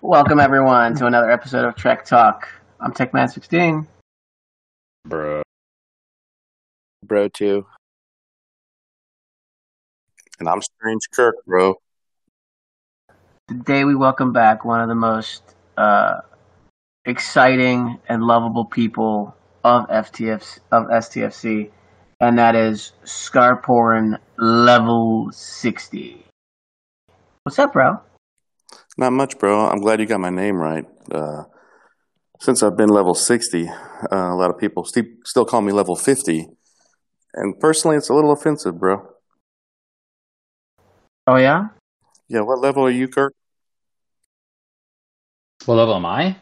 Welcome everyone to another episode of Trek Talk. I'm TechMan16. Bro. Bro, too. And I'm Strange Kirk, bro. Today we welcome back one of the most uh, exciting and lovable people of FTF of STFC, and that is Scarporin Level 60. What's up, bro? Not much, bro. I'm glad you got my name right. Uh, since I've been level 60, uh, a lot of people st- still call me level 50. And personally, it's a little offensive, bro. Oh, yeah? Yeah, what level are you, Kirk? What level am I?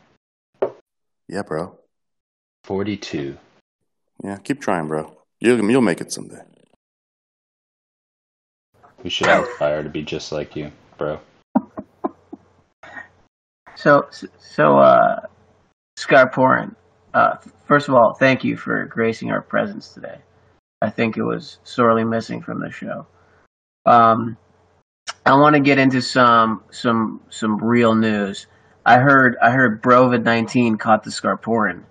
Yeah, bro. 42. Yeah, keep trying, bro. You'll, you'll make it someday. We should aspire to be just like you, bro. So, so, uh, Scarporin, uh, first of all, thank you for gracing our presence today. I think it was sorely missing from the show. Um, I want to get into some some some real news. I heard I heard Brovid nineteen caught the Scarporin.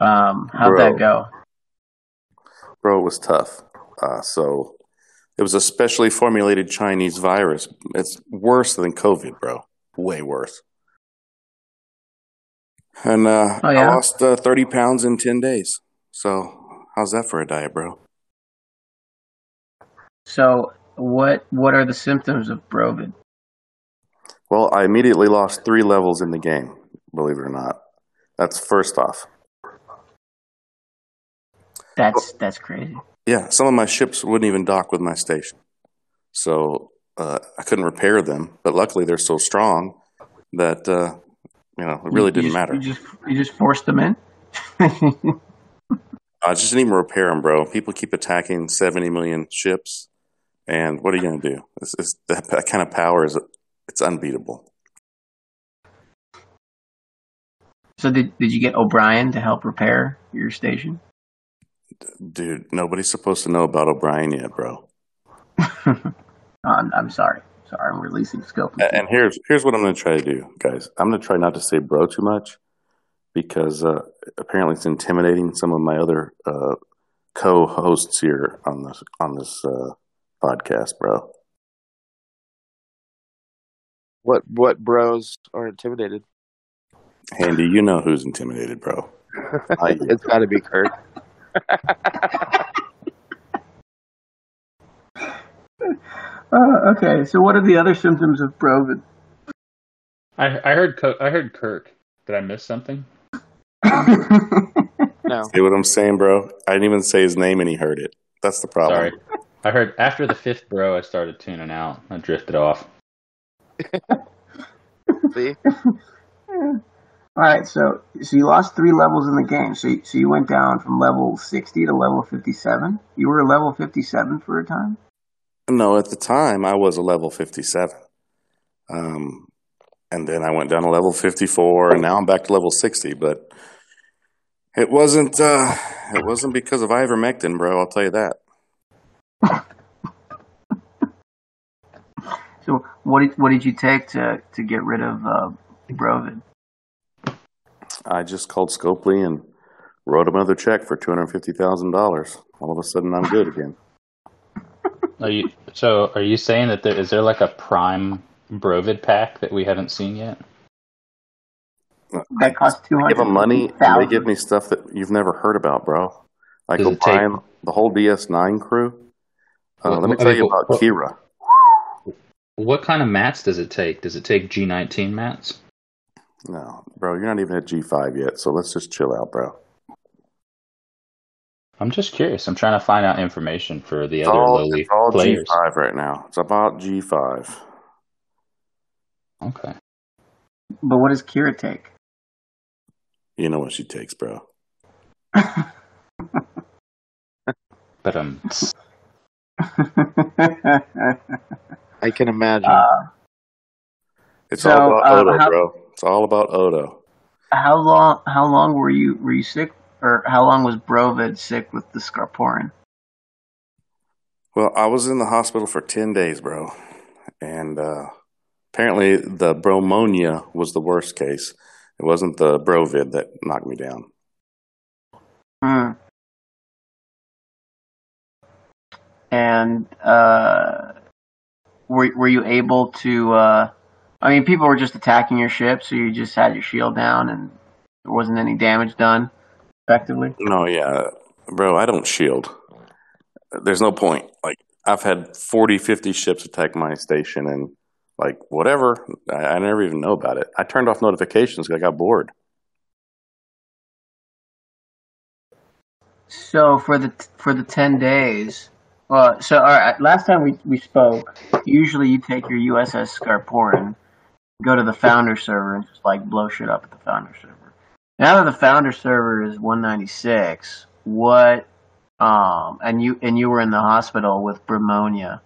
Um, how'd Bro. that go? Bro, it was tough. Uh, so it was a specially formulated Chinese virus. It's worse than COVID, bro. Way worse. And uh, Oh, yeah? I lost uh, 30 pounds in 10 days. So how's that for a diet, bro? So, what what are the symptoms of Brovid? Well, I immediately lost three levels in the game, believe it or not. That's first off. That's that's crazy. Yeah, some of my ships wouldn't even dock with my station. So uh, I couldn't repair them, but luckily they're so strong that, uh, you know, it really You didn't just- matter. You just you just forced them in. I just didn't even repair them, bro. People keep attacking 70 million ships, and what are you going to do? It's, it's, that, that kind of power is it's unbeatable. so did did you get O'Brien to help repair your station? Dude, nobody's supposed to know about O'Brien yet, bro. I'm, I'm sorry. Sorry, I'm releasing scope. A- And here's here's what I'm going to try to do, guys. I'm going to try not to say bro too much because uh, apparently it's intimidating some of my other uh, co-hosts here on this on this uh, podcast, bro. What what bros are intimidated? Handy, you know who's intimidated, bro. It's got to be Kurt. Uh, okay, so what are the other symptoms of Brovid? I I heard Co- I heard Kirk. Did I miss something? No, See what I'm saying, bro? I didn't even say his name, and he heard it. That's the problem. Sorry. I heard after the fifth bro, I started tuning out. I drifted off. see, All right, so so you lost three levels in the game. So you, so you went down from level sixty to level fifty-seven. You were level fifty-seven for a time. No, at the time I was a level 57. Um, and then I went down to level 54 and now I'm back to level 60, but it wasn't, uh, it wasn't because of ivermectin, bro. I'll tell you that. So what did what did you take to to get rid of uh, Brovid? I just called Scopely and wrote him another check for $250,000. All of a sudden I'm good again. Are you so? Are you saying that there is there like a prime Brovid pack that we haven't seen yet? That costs two I give hundred. them money and they give me stuff that you've never heard about, bro. Like Does it take- the whole DS9 crew. Uh, What- let me what- I tell mean, you about what- Kira. What kind of mats does it take? Does it take G19 mats? No, bro, you're not even at G5 yet, so let's just chill out, bro. I'm just curious. I'm trying to find out information for the It's other all, lowly it's all players. G5 right now. It's about G5. Okay. But what does Kira take? You know what she takes, bro. But um, I can imagine. uh, It's So, all about uh, Odo, how- bro. It's all about Odo. how long how long were you were you sick or how long was Brovid sick with the Scarporin? Well, I was in the hospital for 10 days, bro. And uh, apparently the bromonia was the worst case. It wasn't the brovid that knocked me down. Hmm. And uh, were were you able to? Uh, I mean, people were just attacking your ship, so you just had your shield down, and there wasn't any damage done, effectively. No, yeah, bro, I don't shield. There's no point. Like I've had 40, 50 ships attack my station, and like whatever, I, I never even know about it. I turned off notifications because I got bored. So for the for the ten days, well, so all right. Last time we we spoke, usually you take your USS Scarporin, go to the founder server, and just like blow shit up at the founder server. Now that the founder server is 196, what? Um, and you and you were in the hospital with pneumonia.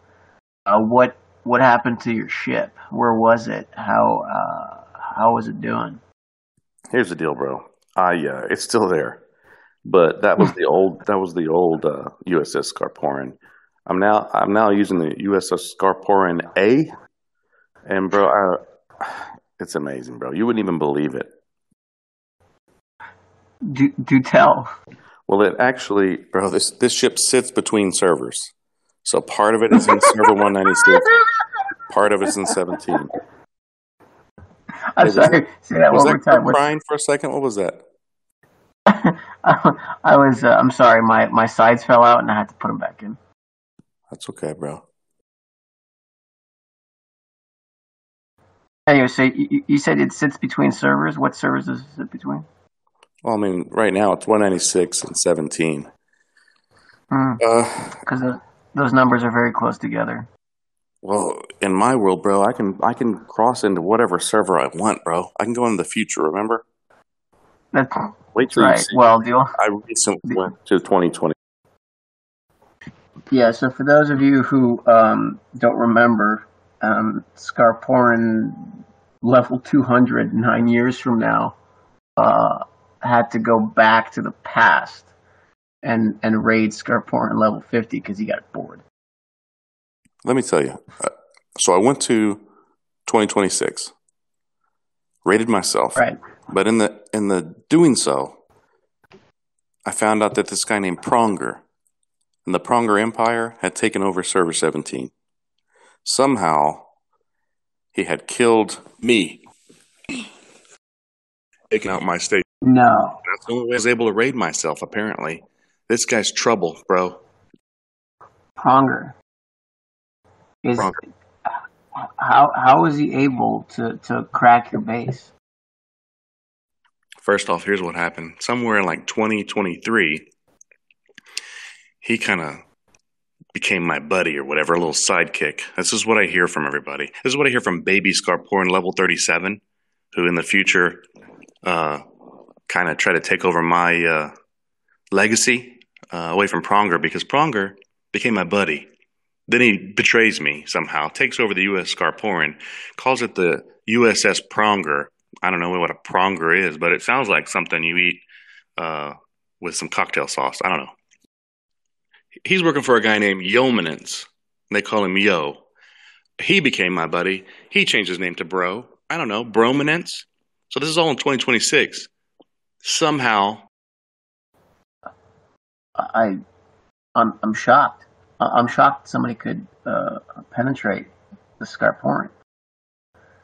Uh, what what happened to your ship? Where was it? How uh, how was it doing? Here's the deal, bro. I uh, it's still there, but that was the old that was the old uh, USS Scarporin. I'm now I'm now using the USS Scarporin A, and bro, I, it's amazing, bro. You wouldn't even believe it. Do do tell. Well, it actually, bro, this this ship sits between servers. So part of it is in server 196, part of it's in 17. I'm was sorry. that- Say that Was one more that time. Kirk crying for a second? What was that? I was. Uh, I'm sorry. My my sides fell out, and I had to put them back in. That's okay, bro. Anyway, so you, you said it sits between servers. What servers does it sit between? Well, I mean, right now it's 196 and 17. Uh, Because those, those numbers are very close together. well, in my world, bro, I can I can cross into whatever server I want, bro. I can go into the future. Remember? That's Wait till right. Well, deal. I recently went to 2020. Yeah. So for those of you who um, don't remember, um, Scarporin level 200 nine years from now uh, had to go back to the past and and raid Scarporin level 50 because he got bored. Let me tell you. Uh, so I went to 2026, rated myself, Right. but in the in the doing so, I found out that this guy named Pronger and the Pronger Empire had taken over Server 17. Somehow, he had killed me, taken out my state. No. That's the only way I was able to raid myself. Apparently, this guy's trouble, bro. Pronger. Is Pronger. how how is he able to to crack your base? First off, here's what happened. Somewhere in like 2023, he kind of became my buddy or whatever, a little sidekick. This is what I hear from everybody. This is what I hear from Baby Scarporin level 37, who in the future uh, kind of try to take over my uh, legacy uh, away from Pronger because Pronger became my buddy. Then he betrays me somehow, takes over the U.S. Scarporin, calls it the USS Pronger. I don't know what a pronger is, but it sounds like something you eat uh, with some cocktail sauce. I don't know. He's working for a guy named Yeomanence. They call him Yo. He became my buddy. He changed his name to Bro. I don't know, Brominence. So this is all in 2026. Somehow, I I'm I'm shocked. I'm shocked somebody could uh, penetrate the Scarporin.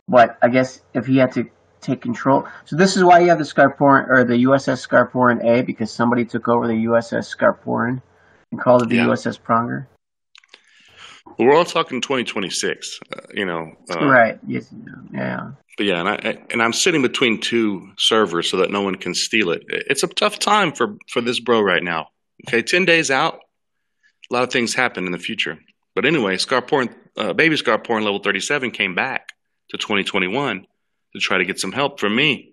But I guess if he had to take control, so this is why you have the Scarporin or the USS Scarporin A because somebody took over the USS Scarporin and called it the Yeah. USS Pronger. We're all talking 2026. Uh, you know, uh, right? Yes. Yeah. But yeah, and I I- and I'm sitting between two servers so that no one can steal it. It's a tough time for for this bro right now. Okay, ten days out, a lot of things happen in the future. But anyway, Scarporn, uh, baby Scar Scarporn level 37 came back to 2021 to try to get some help from me.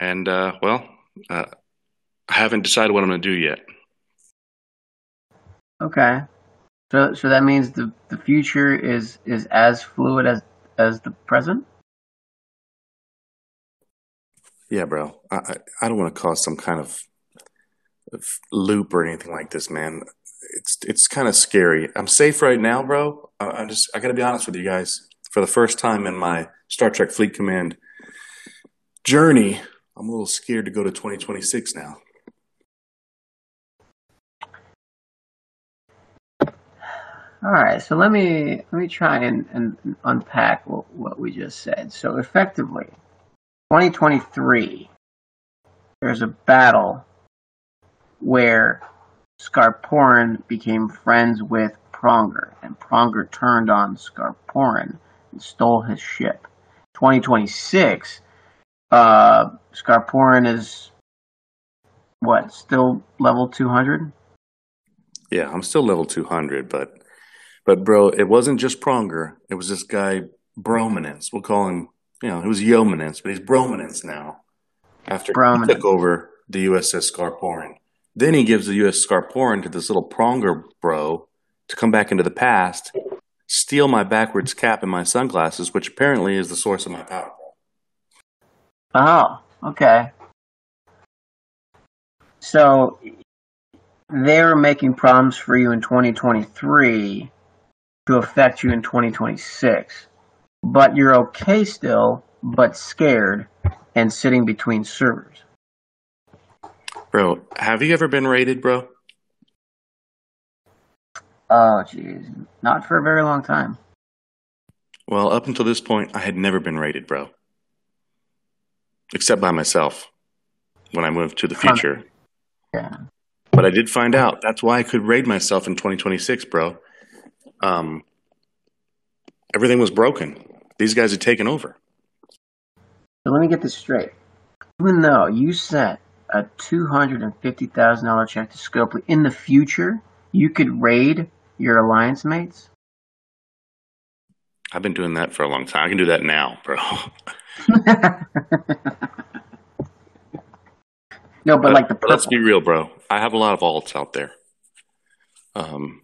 And uh, well, uh, I haven't decided what I'm going to do yet. Okay. So so that means the the future is is as fluid as as the present. Yeah, bro. I I, I don't want to cause some kind of, loop or anything like this, man. It's it's kind of scary. I'm safe right now, bro. I, I just I got to be honest with you guys. for the first time in my Star Trek Fleet Command journey, I'm a little scared to go to 2026 now. All right, so let me let me try and, and unpack what, what we just said. So effectively, 2023, there's a battle where Skarporin became friends with Pronger, and Pronger turned on Skarporin and stole his ship. 2026, uh, Skarporin is what? Still level 200? Yeah, I'm still level 200, but but bro, it wasn't just Pronger. It was this guy Brominence. We'll call him, you know, he was Yeomanence, but he's Brominence now. After Brominence. he took over the USS Skarporin. Then he gives the USS Skarporin to this little Pronger bro to come back into the past, steal my backwards cap and my sunglasses, which apparently is the source of my power. Oh, okay. So they were making problems for you in 2023 to affect you in 2026. But you're okay still, but scared and sitting between servers. Bro, have you ever been raided, bro? Oh, jeez. Not for a very long time. Well, up until this point, I had never been raided, bro. Except by myself when I moved to the Huh. future. Yeah. But I did find out that's why I could raid myself in 2026, bro. Um, everything was broken. These guys had taken over. So let me get this straight. Even though you sent a $250,000 check to Scopely in the future, you could raid your alliance mates? I've been doing that for a long time. I can do that now, bro. no, but like the But let's be real, bro. I have a lot of alts out there. Um,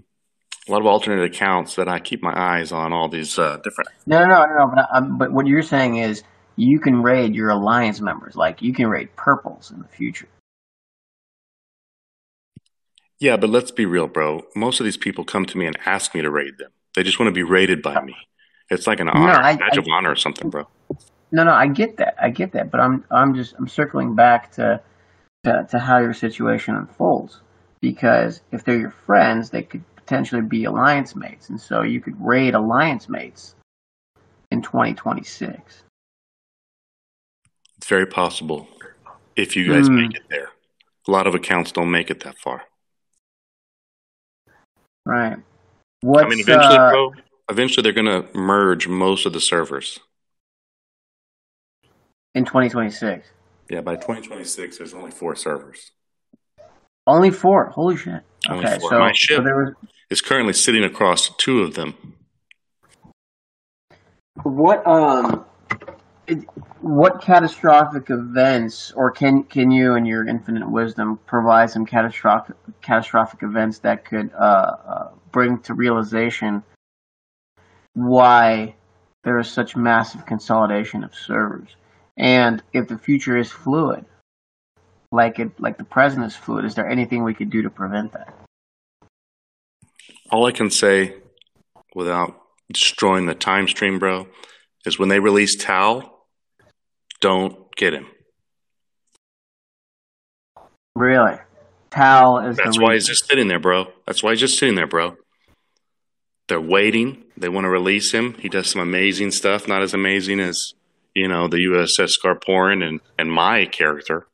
a lot of alternate accounts that I keep my eyes on. All these uh, different. No, no, no, no. But, um, but what you're saying is you can raid your alliance members. Like you can raid purples in the future. Yeah, but let's be real, bro. Most of these people come to me and ask me to raid them. They just want to be raided by me. It's like an honor, I- badge I- of honor or something, bro. No, no, I get that. I get that. But I'm, I'm just, I'm circling back to, to, to how your situation unfolds. Because if they're your friends, they could potentially be alliance mates, and so you could raid alliance mates in 2026. It's very possible if you guys Hmm. make it there. A lot of accounts don't make it that far. Right. What's, I mean, eventually, uh, bro. Eventually, they're gonna merge most of the servers. in 2026? Yeah, by 2026, there's only four servers. Only four. Holy shit. Only Okay, four. so, so there was It's currently sitting across two of them. what um what catastrophic events or can can you in your infinite wisdom provide some catastrophic catastrophic events that could uh, uh bring to realization why there is such massive consolidation of servers and if the future is fluid like it like the present is fluid is there anything we could do to prevent that All I can say, without destroying the time stream, bro, is when they release Tal, don't get him. really tal is That's why he's just sitting there, bro. That's why he's just sitting there, bro. They're waiting. They want to release him. He does some amazing stuff, not as amazing as, you know, the USS Scarporin and, and my character.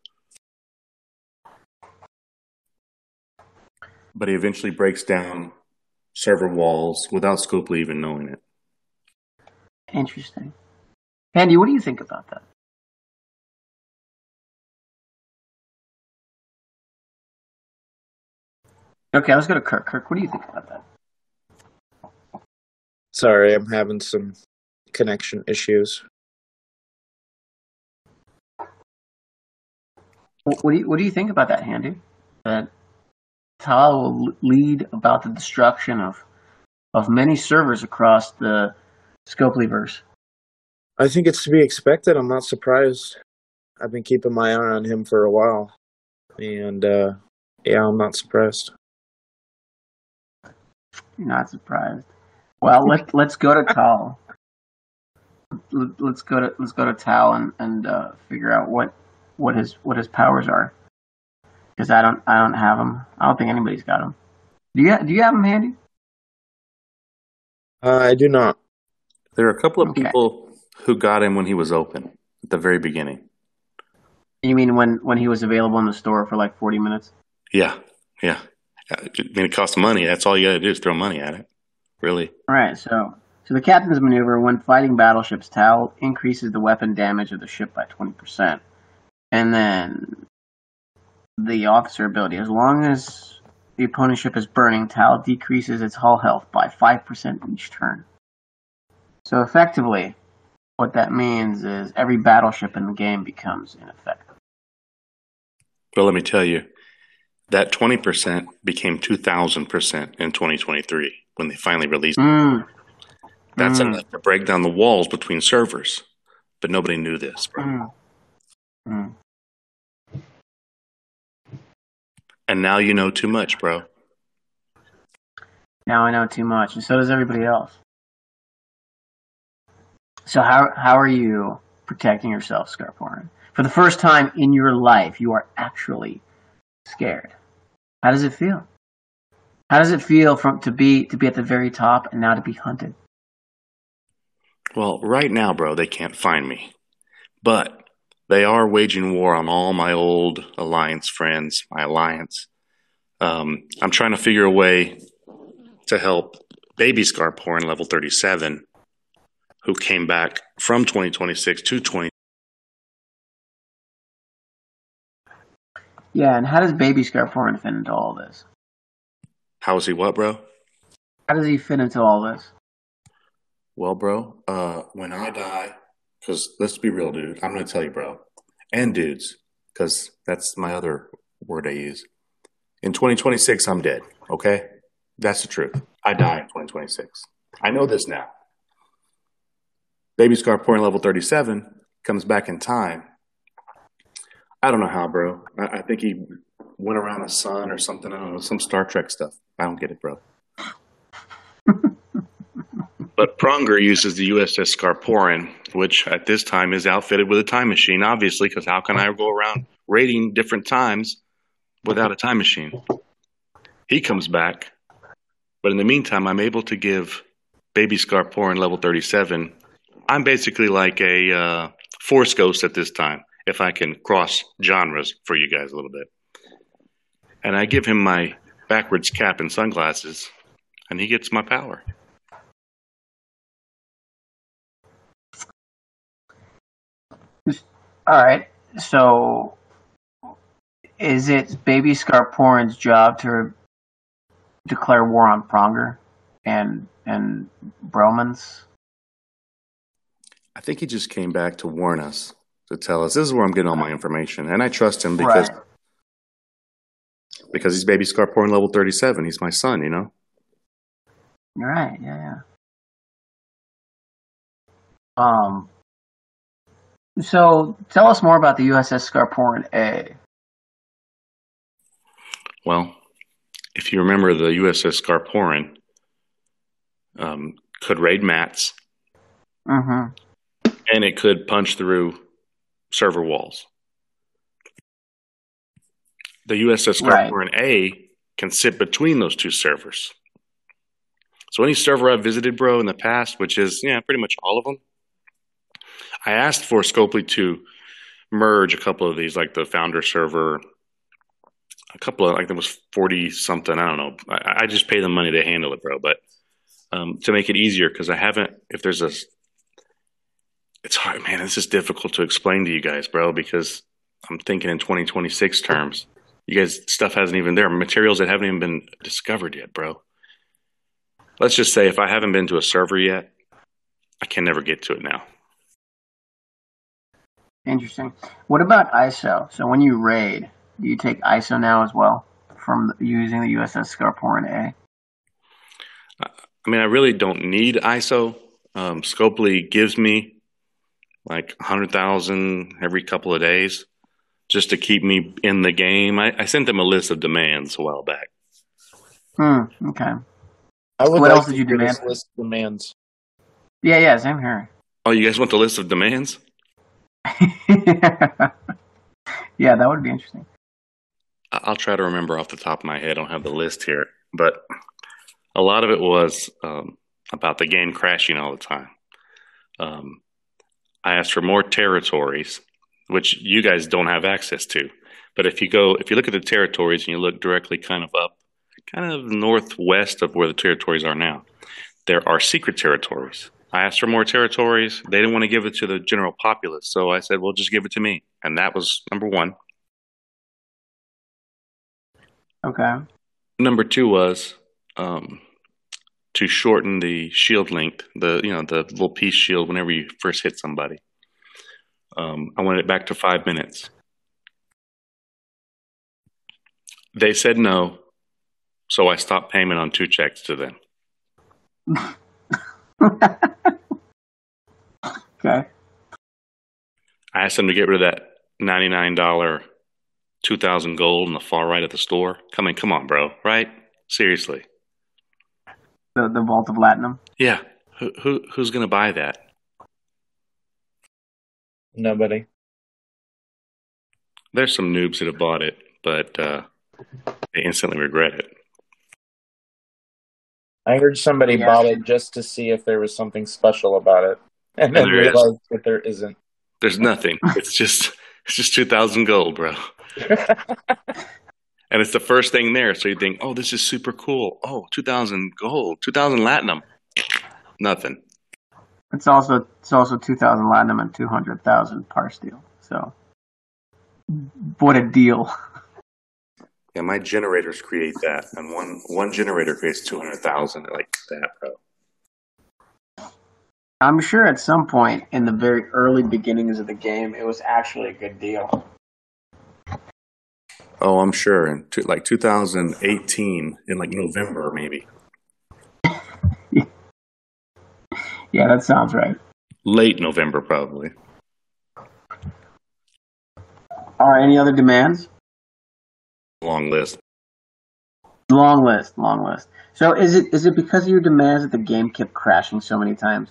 But he eventually breaks down server walls without Scopely even knowing it. Interesting. Andy, what do you think about that? Okay, let's go to Kirk. Kirk, what do you think about that? Sorry, I'm having some connection issues. What do you What do you think about that, Handy? That Tal will lead about the destruction of of many servers across the Scopelyverse. I think it's to be expected. I'm not surprised. I've been keeping my eye on him for a while. And uh yeah, I'm not surprised. You're not surprised. Well, let Let's go to Tal. let- let's go to let's go to Tal and and uh, figure out what what his what his powers are. Because I don't I don't have them. I don't think anybody's got them. Do you do you have them handy? Uh, I do not. There are a couple of Okay. people who got him when he was open at the very beginning. You mean when when he was available in the store for like forty minutes? Yeah, yeah. I mean, it costs money. That's all you got to do is throw money at it. Really. All right, so so the captain's maneuver when fighting battleships, Tal increases the weapon damage of the ship by twenty percent, and then the officer ability. As long as the opponent's ship is burning, Tal decreases its hull health by five percent each turn. So effectively, what that means is every battleship in the game becomes ineffective. Well, let me tell you, that 20% became 2,000% in 2023 when they finally released it. Mm. That's Mm. enough to break down the walls between servers. But nobody knew this, bro. Mm. And now you know too much, bro. Now I know too much, and so does everybody else. So how how are you protecting yourself, Scarporin? For the first time in your life, you are actually scared. How does it feel? How does it feel from to be to be at the very top and now to be hunted? Well, right now, bro, they can't find me. But they are waging war on all my old alliance friends, my alliance. Um, I'm trying to figure a way to help baby Scarporin level 37, who came back from 2026 to 20. Yeah, and how does baby Scarporin fit into all this? How is he what, bro? How does he fit into all this? Well, bro, uh, when I die, because let's be real, dude, I'm going to tell you, bro, and dudes, because that's my other word I use. In 2026, I'm dead, okay? That's the truth. I die in 2026. I know this now. Baby Scar level 37 comes back in time. I don't know how, bro. I, I think he went around the sun or something. I don't know, some Star Trek stuff. I don't get it, bro. But Pronger uses the USS Scarporin, which at this time is outfitted with a time machine, obviously, because how can I go around rating different times without a time machine? He comes back, but in the meantime, I'm able to give Baby Scarporin level 37. I'm basically like a uh, Force Ghost at this time, if I can cross genres for you guys a little bit. And I give him my backwards cap and sunglasses, and he gets my power. All right. So, is it Baby Scarporin's job to declare war on Pronger and and Bromans? I think he just came back to warn us, to tell us this is where I'm getting all my information, and I trust him because Right. because he's baby Scarporn level 37. He's my son, you know. Right. Yeah, yeah. Um. So, tell us more about the USS Scarporin A. Well, if you remember, the USS Scarporin um, could raid mats, Mm-hmm. and it could punch through server walls. The USS Right. Scarporin A can sit between those two servers. So any server I've visited, bro, in the past, which is yeah, pretty much all of them, I asked for Scopely to merge a couple of these, like the founder server, a couple of like there was forty something. I don't know. I, I just pay them money to handle it, bro. But um, to make it easier, because I haven't. If there's a, it's hard, man. This is difficult to explain to you guys, bro, because I'm thinking in 2026 terms. You guys, stuff hasn't even there. Materials that haven't even been discovered yet, bro. Let's just say if I haven't been to a server yet, I can never get to it now. Interesting. What about ISO? So, when you raid, do you take ISO now as well from using the USS Scarporin A? I mean, I really don't need ISO. Um, Scopely gives me like 100,000 every couple of days just to keep me in the game. I, I sent them a list of demands a while back. Hmm. Okay. I would What like else did you demand? list of demands. Yeah. Yeah. Same here. Oh, you guys want the list of demands? yeah, that would be interesting. I'll try to remember off the top of my head. I don't have the list here, but a lot of it was um, about the game crashing all the time. Um, I asked for more territories, which you guys don't have access to. But if you go, if you look at the territories and you look directly kind of up, kind of northwest of where the territories are now, there are secret territories. I asked for more territories. They didn't want to give it to the general populace. So I said, well, just give it to me. And that was number one. Okay. Number two was um, to shorten the shield length, the you know the little piece shield whenever you first hit somebody. Um, I wanted it back to five minutes. They said no, so I stopped payment on two checks to them. okay. I asked them to get rid of that ninety nine dollar, two thousand gold in the far right of the store. Come in, come on, bro, right? Seriously, The the Vault of platinum. yeah. Who, who who's gonna buy that? Nobody. There's some noobs that have bought it, but uh, they instantly regret it. I heard somebody Yeah. bought it just to see if there was something special about it, and then there is. realized that there isn't. There's nothing. It's just it's just two thousand gold, bro. And it's the first thing there, so you think, oh, this is super cool. Oh, Oh, two thousand gold, two thousand latinum. Nothing. It's also it's also two thousand Latinum and two hundred thousand parsteel. So what a deal. Yeah, my generators create that, and one one generator creates two hundred thousand like that, bro. I'm sure at some point in the very early beginnings of the game it was actually a good deal. Oh, I'm sure. In two, like 2018, in like November, maybe Yeah, that sounds right. late November, probably. All right, any other demands? Long list. Long list, long list. So is it is it because of your demands that the game kept crashing so many times?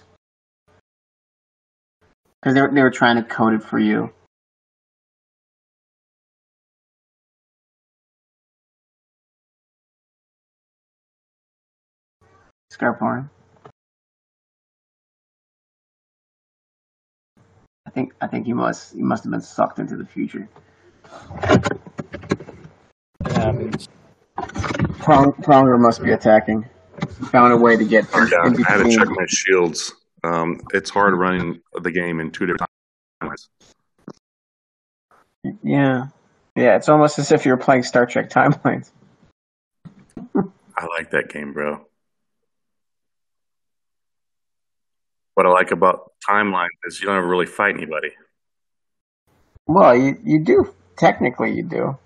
Because they were, they were trying to code it for you. Scarporn. I think I think you must you must have been sucked into the future. Prong, Pronger must be attacking. Found a way to get in, Yeah, I had to check my shields. Um, it's hard running the game in two different times. Yeah. Yeah, it's almost as if you're playing Star Trek Timelines. I like that game, bro. What I like about timelines is you don't ever really fight anybody. Well, you, you do. Technically, you do.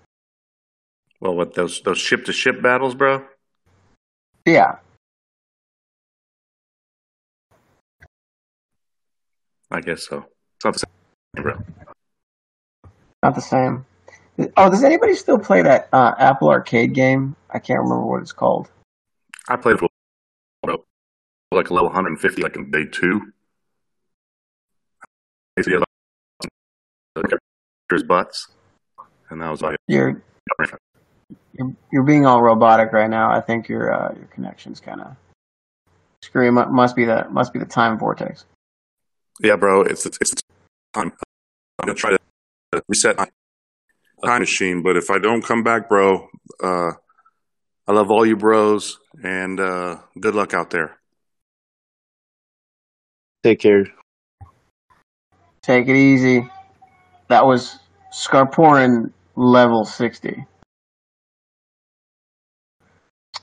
Well, what those those ship to ship battles, bro? Yeah. I guess so. It's not the same, bro. Not the same. Oh, does anybody still play that uh, Apple Arcade game? I can't remember what it's called. I played for like a level 150, like in day two. Basically, butts, and that was like You're you're, you're being all robotic right now. I think your uh, your connection's kind of screwy. Mu- Must be the must be the time vortex. Yeah, bro, it's it's, it's time. I'm gonna try to reset my time machine, but if I don't come back, bro, uh, I love all you bros, and uh, good luck out there. Take care. Take it easy. That was Scarporin level 60.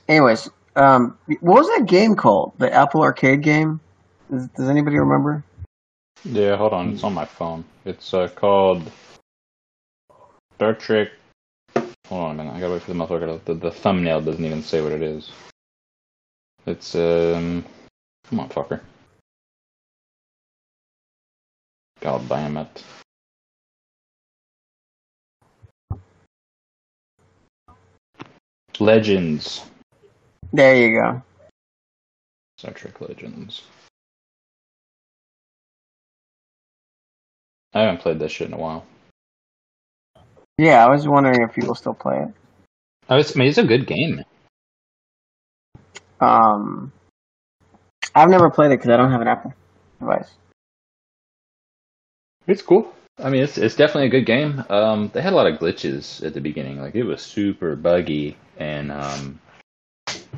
Anyways, um, what was that game called? The Apple Arcade game? Does, does anybody remember? Yeah, hold on. It's on my phone. It's uh, called Star Trek. Hold on a minute. I gotta wait for the motherfucker. The, the thumbnail doesn't even say what it is. It's um. Come on, fucker. God damn it. Legends. There you go. Star Trek Legends. I haven't played this shit in a while. Yeah, I was wondering if people still play it. Oh, it's, I mean, it's a good game. Um, I've never played it because I don't have an Apple device. It's cool. I mean, it's it's definitely a good game. Um, they had a lot of glitches at the beginning. Like it was super buggy, and um,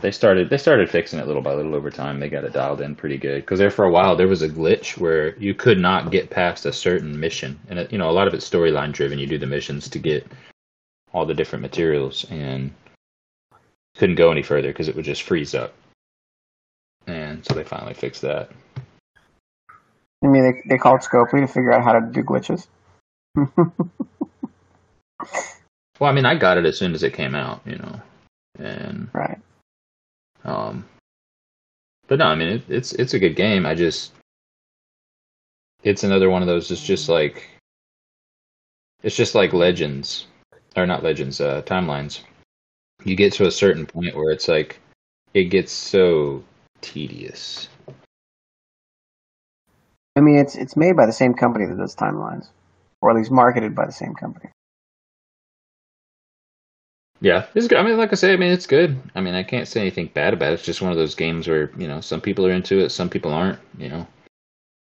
they started they started fixing it little by little over time. They got it dialed in pretty good. Because there for a while there was a glitch where you could not get past a certain mission, and it, you know a lot of it's storyline driven. You do the missions to get all the different materials, and couldn't go any further because it would just freeze up. And so they finally fixed that. I mean, they, they called Scopely to figure out how to do glitches. Well, I mean, I got it as soon as it came out, you know, and right. Um, but no, I mean, it, it's it's a good game. I just, it's another one of those. It's just like, it's just like Legends, or not Legends, uh, timelines. You get to a certain point where it's like, it gets so tedious. I mean, it's it's made by the same company that does timelines, or at least marketed by the same company. Yeah, it's good. I mean, like I say, I mean, it's good. I mean, I can't say anything bad about it. It's just one of those games where you know some people are into it, some people aren't. You know,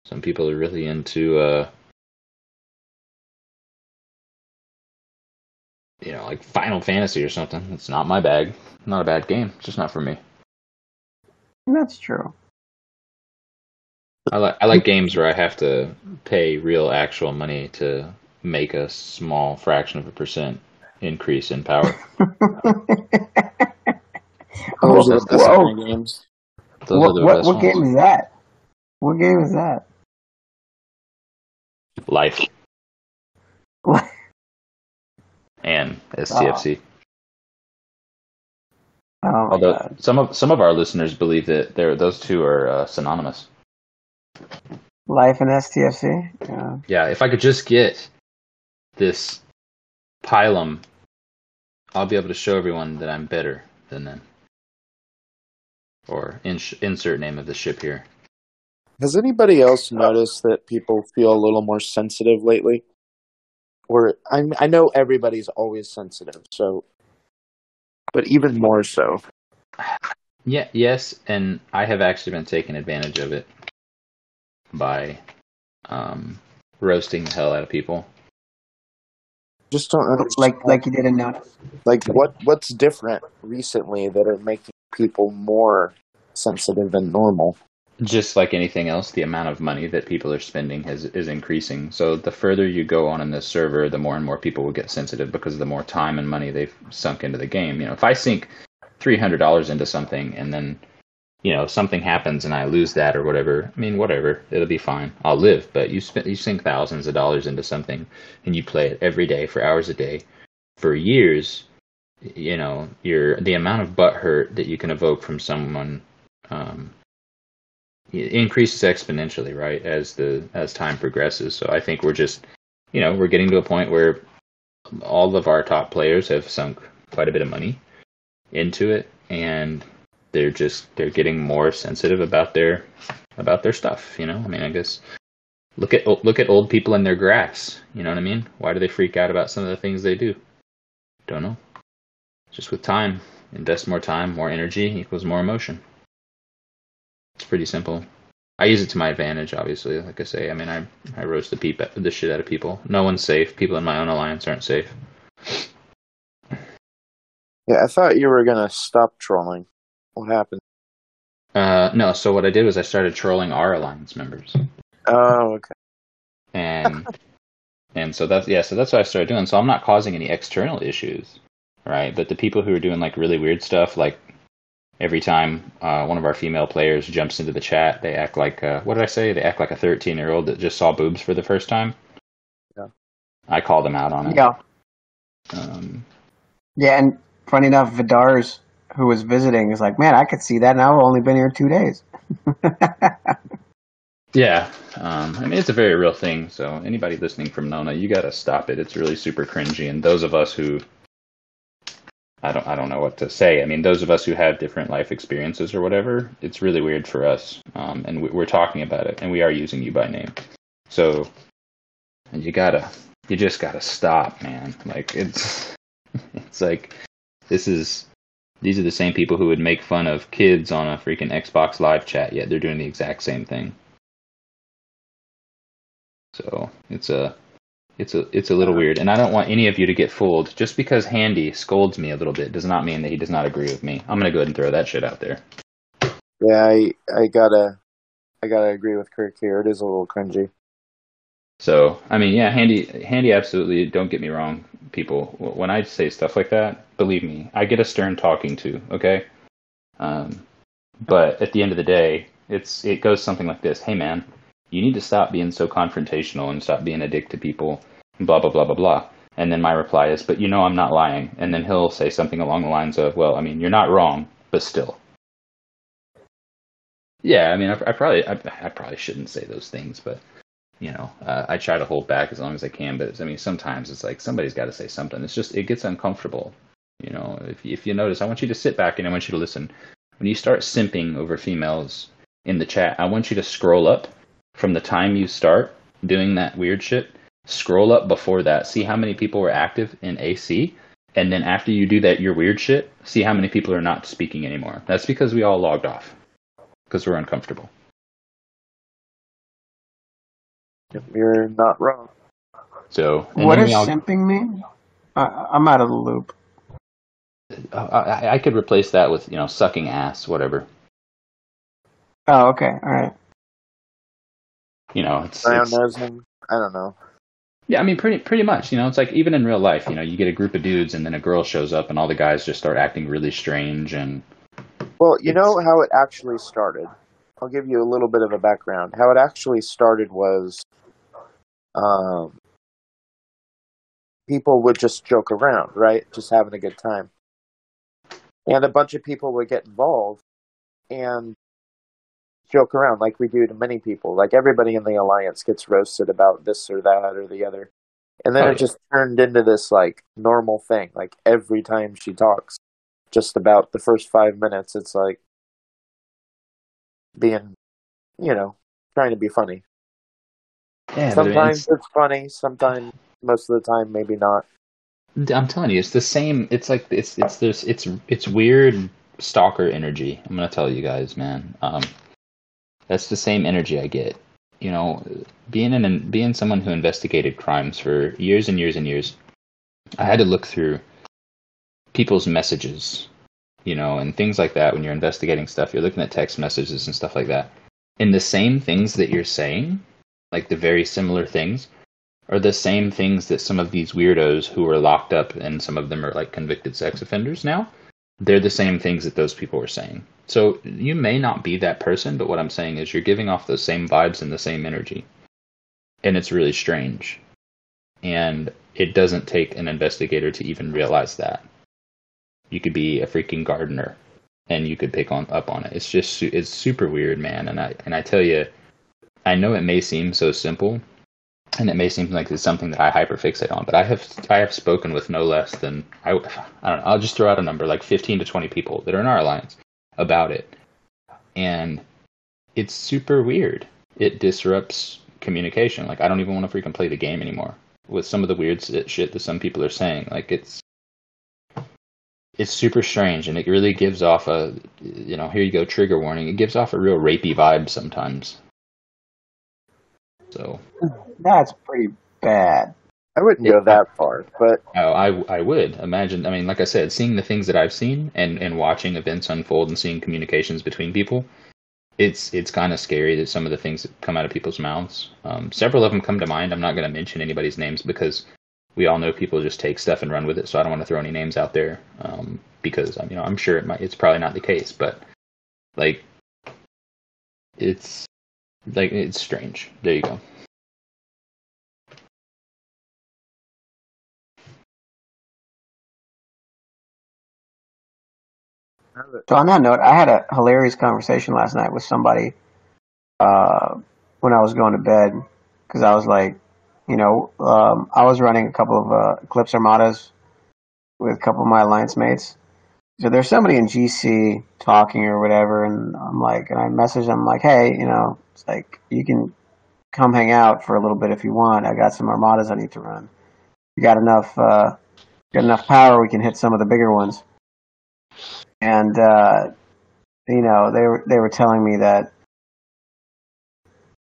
some people are really into uh, you know, like Final Fantasy or something. It's not my bag. Not a bad game. It's just not for me. That's true. I like I like games where I have to pay real actual money to make a small fraction of a percent increase in power. Those Whoa, are the best whoa. kind of games. Those what are the what, best what game ones. is that? What game is that? Life and STFC. Oh my Although god. some of some of our listeners believe that they're, those two are uh, synonymous. Life and STFC? Yeah. Yeah, if I could just get this pylum, I'll be able to show everyone that I'm better than them. Or ins- insert name of the ship here. Has anybody else noticed that people feel a little more sensitive lately? Or I I know everybody's always sensitive, so but even more so. Yeah, yes, and I have actually been taking advantage of it by um, roasting the hell out of people. Just don't understand. Like like you didn't notice. like what what's different recently that are making people more sensitive than normal? Just like anything else, the amount of money that people are spending has, is increasing. So the further you go on in the server, the more and more people will get sensitive because the more time and money they've sunk into the game. You know, if I sink three hundred dollars into something and then you know something happens and I lose that or whatever, I mean whatever, it'll be fine. I'll live. But you spend you sink thousands of dollars into something and you play it every day for hours a day for years. You know, your the amount of butt hurt that you can evoke from someone um, increases exponentially, right, as the as time progresses. So I think we're just, you know, we're getting to a point where all of our top players have sunk quite a bit of money into it, and they're just they're getting more sensitive about their about their stuff. You know, I mean, I guess look at look at old people in their grass. You know what I mean? Why do they freak out about some of the things they do? Don't know. Just with time, invest more time, more energy equals more emotion. It's pretty simple. I use it to my advantage, obviously. Like I say, I mean, I I roast the peep the shit out of people. No one's safe. People in my own alliance aren't safe. Yeah, I thought you were gonna stop trolling. What happened? Uh, no. So what I did was I started trolling our alliance members, Oh, okay. and and so that's yeah. So that's what I started doing. So I'm not causing any external issues, right? But the people who are doing like really weird stuff, like every time uh, one of our female players jumps into the chat, they act like uh, what did I say? They act like a 13 year old that just saw boobs for the first time. Yeah. I call them out on it. Yeah. Um, Yeah, and funny enough, Vidar's who was visiting is like, Man, I could see that and I've only been here two days. Yeah, um, I mean it's a very real thing. So anybody listening from Nona, you got to stop it. It's really super cringy. And those of us who, I don't, I don't know what to say. I mean, those of us who have different life experiences or whatever, it's really weird for us. Um, and we, we're talking about it, and we are using you by name. So you gotta, you just gotta stop, man. Like it's, it's like this is these are the same people who would make fun of kids on a freaking Xbox Live chat, yet they're doing the exact same thing. So it's a it's a it's a little weird, and I don't want any of you to get fooled. Just because Handy scolds me a little bit does not mean that he does not agree with me. I'm gonna go ahead and throw that shit out there. Yeah, I I gotta I gotta agree with Kirk here. It is a little cringy. So I mean, yeah, Handy Handy absolutely. Don't get me wrong, people. When I say stuff like that, believe me, I get a stern talking to. Okay, um, but at the end of the day, it's it goes something like this. Hey, man you need to stop being so confrontational and stop being a dick to people, blah, blah, blah, blah, blah. And then my reply is, but you know I'm not lying. And then he'll say something along the lines of, well, I mean, you're not wrong, but still. Yeah, I mean, I, I probably, I, I, probably shouldn't say those things, but you know, uh, I try to hold back as long as I can. But I mean, sometimes it's like somebody's got to say something. It's just, it gets uncomfortable. You know, if if you notice, I want you to sit back and I want you to listen. When you start simping over females in the chat, I want you to scroll up from the time you start doing that weird shit, scroll up before that, see how many people were active in AC, and then after you do that your weird shit, see how many people are not speaking anymore. That's because we all logged off because we're uncomfortable. You're not wrong. So, what does simping mean? I, am out of the loop. I, I could replace that with you know sucking ass, whatever. Oh, okay, all right. You know, it's, brown nosing. I don't know. Yeah, I mean, pretty pretty much. You know, it's like even in real life. You know, you get a group of dudes, and then a girl shows up, and all the guys just start acting really strange. And well, you know how it actually started. I'll give you a little bit of a background. How it actually started was, um, people would just joke around, right? Just having a good time, and a bunch of people would get involved, and joke around like we do to many people. Like everybody in the alliance gets roasted about this or that or the other. And then oh, it yeah. just turned into this like normal thing. Like every time she talks, just about the first five minutes, it's like being, you know, trying to be funny. Yeah, sometimes it's... it's funny. Sometimes, most of the time, maybe not. I'm telling you, it's the same. It's like it's it's this it's it's weird stalker energy. I'm gonna tell you guys, man. Um, that's the same energy I get. You know, being an being someone who investigated crimes for years and years and years, I had to look through people's messages, you know, and things like that. When you're investigating stuff, you're looking at text messages and stuff like that. And the same things that you're saying, like the very similar things, are the same things that some of these weirdos who are locked up and some of them are like convicted sex offenders now. They're the same things that those people were saying. So you may not be that person, but what I'm saying is you're giving off the same vibes and the same energy. And it's really strange. And it doesn't take an investigator to even realize that. You could be a freaking gardener and you could pick on up on it. It's just it's super weird, man. And I and I tell you, I know it may seem so simple, and it may seem like it's something that I hyperfixate on, but I have I have spoken with no less than I, I don't know. I'll just throw out a number like 15 to 20 people that are in our alliance about it. And it's super weird. It disrupts communication. Like I don't even want to freaking play the game anymore with some of the weird shit that some people are saying. Like it's it's super strange and it really gives off a you know, here you go trigger warning. It gives off a real rapey vibe sometimes. So that's pretty bad. I wouldn't go that far, but oh, I I would imagine. I mean, like I said, seeing the things that I've seen and and watching events unfold and seeing communications between people, it's it's kind of scary that some of the things that come out of people's mouths. Um, several of them come to mind. I'm not going to mention anybody's names because we all know people just take stuff and run with it. So I don't want to throw any names out there um, because you know I'm sure it might. It's probably not the case, but like it's like it's strange. There you go. So on that note, I had a hilarious conversation last night with somebody uh, when I was going to bed because I was like, you know, um, I was running a couple of uh, Eclipse Armadas with a couple of my alliance mates. So there's somebody in GC talking or whatever, and I'm like, and I message them like, hey, you know, it's like you can come hang out for a little bit if you want. I got some armadas I need to run. You got enough uh, got enough power, we can hit some of the bigger ones. And uh, you know, they were they were telling me that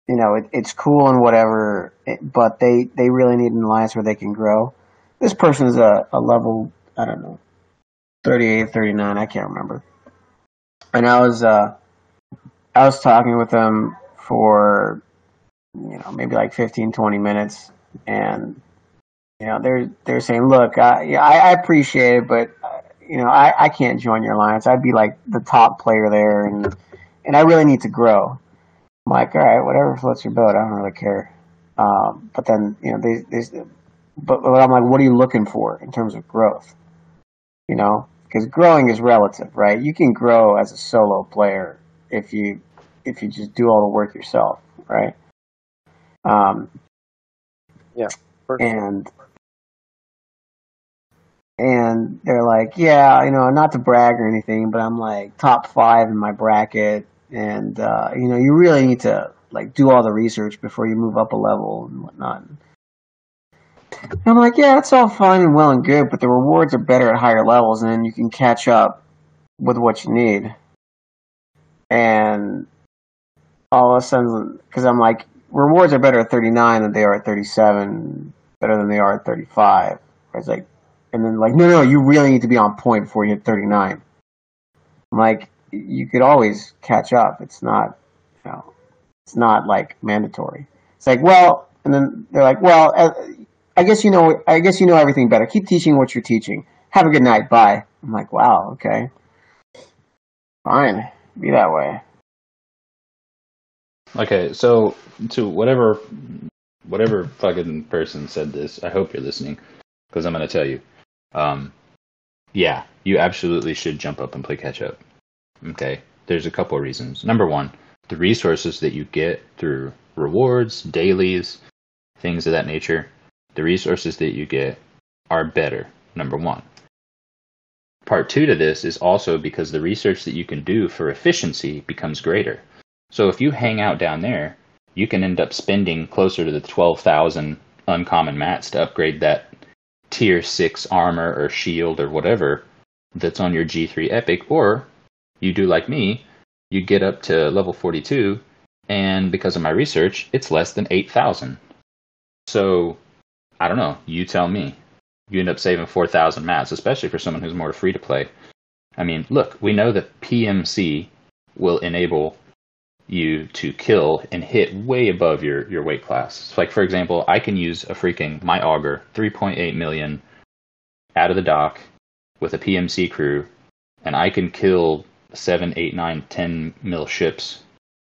you know it, it's cool and whatever, but they they really need an alliance where they can grow. This person's a, a level I don't know, 38, 39, I can't remember. And I was uh, I was talking with them for you know maybe like 15, 20 minutes, and you know they're they're saying, look, I I appreciate it, but you know I I can't join your alliance. I'd be like the top player there, and and I really need to grow. I'm like, all right, whatever floats your boat. I don't really care. Um, but then you know they they but, but I'm like, what are you looking for in terms of growth? You know, because growing is relative, right? You can grow as a solo player if you if you just do all the work yourself, right? Um, yeah, and and they're like, yeah, you know, not to brag or anything, but I'm like top five in my bracket, and uh, you know, you really need to like do all the research before you move up a level and whatnot. And I'm like, yeah, it's all fine and well and good, but the rewards are better at higher levels, and then you can catch up with what you need. And all of a sudden, because I'm like, rewards are better at 39 than they are at 37, better than they are at 35. It's like, and then like, no, no, you really need to be on point before you hit 39. I'm like, you could always catch up. It's not, you know, it's not like mandatory. It's like, well, and then they're like, well, uh, I guess you know. I guess you know everything better. Keep teaching what you're teaching. Have a good night. Bye. I'm like, wow, okay, fine, be that way. Okay, so to whatever whatever fucking person said this, I hope you're listening because I'm gonna tell you. Um, yeah, you absolutely should jump up and play catch up. Okay, there's a couple of reasons. Number one, the resources that you get through rewards, dailies, things of that nature the resources that you get are better, number one. Part two to this is also because the research that you can do for efficiency becomes greater. So if you hang out down there, you can end up spending closer to the 12,000 uncommon mats to upgrade that tier 6 armor or shield or whatever that's on your G3 epic, or you do like me, you get up to level 42, and because of my research, it's less than 8,000. So I don't know. You tell me. You end up saving 4,000 mats, especially for someone who's more free to play. I mean, look, we know that PMC will enable you to kill and hit way above your, your weight class. So like, for example, I can use a freaking, my Augur, 3.8 million out of the dock with a PMC crew, and I can kill 7, 8, 9, 10 mil ships,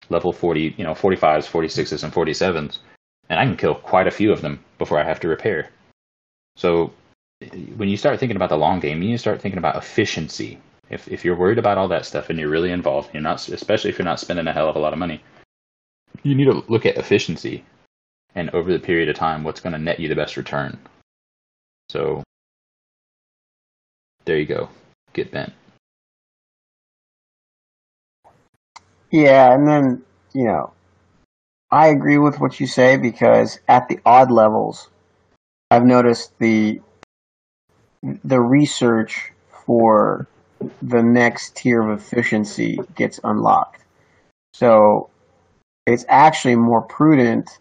level 40, you know, 45s, 46s, and 47s and I can kill quite a few of them before I have to repair. So when you start thinking about the long game, you start thinking about efficiency. If if you're worried about all that stuff and you're really involved, you're not especially if you're not spending a hell of a lot of money. You need to look at efficiency and over the period of time what's going to net you the best return. So there you go. Get bent. Yeah, and then, you know, I agree with what you say because at the odd levels, I've noticed the the research for the next tier of efficiency gets unlocked. So it's actually more prudent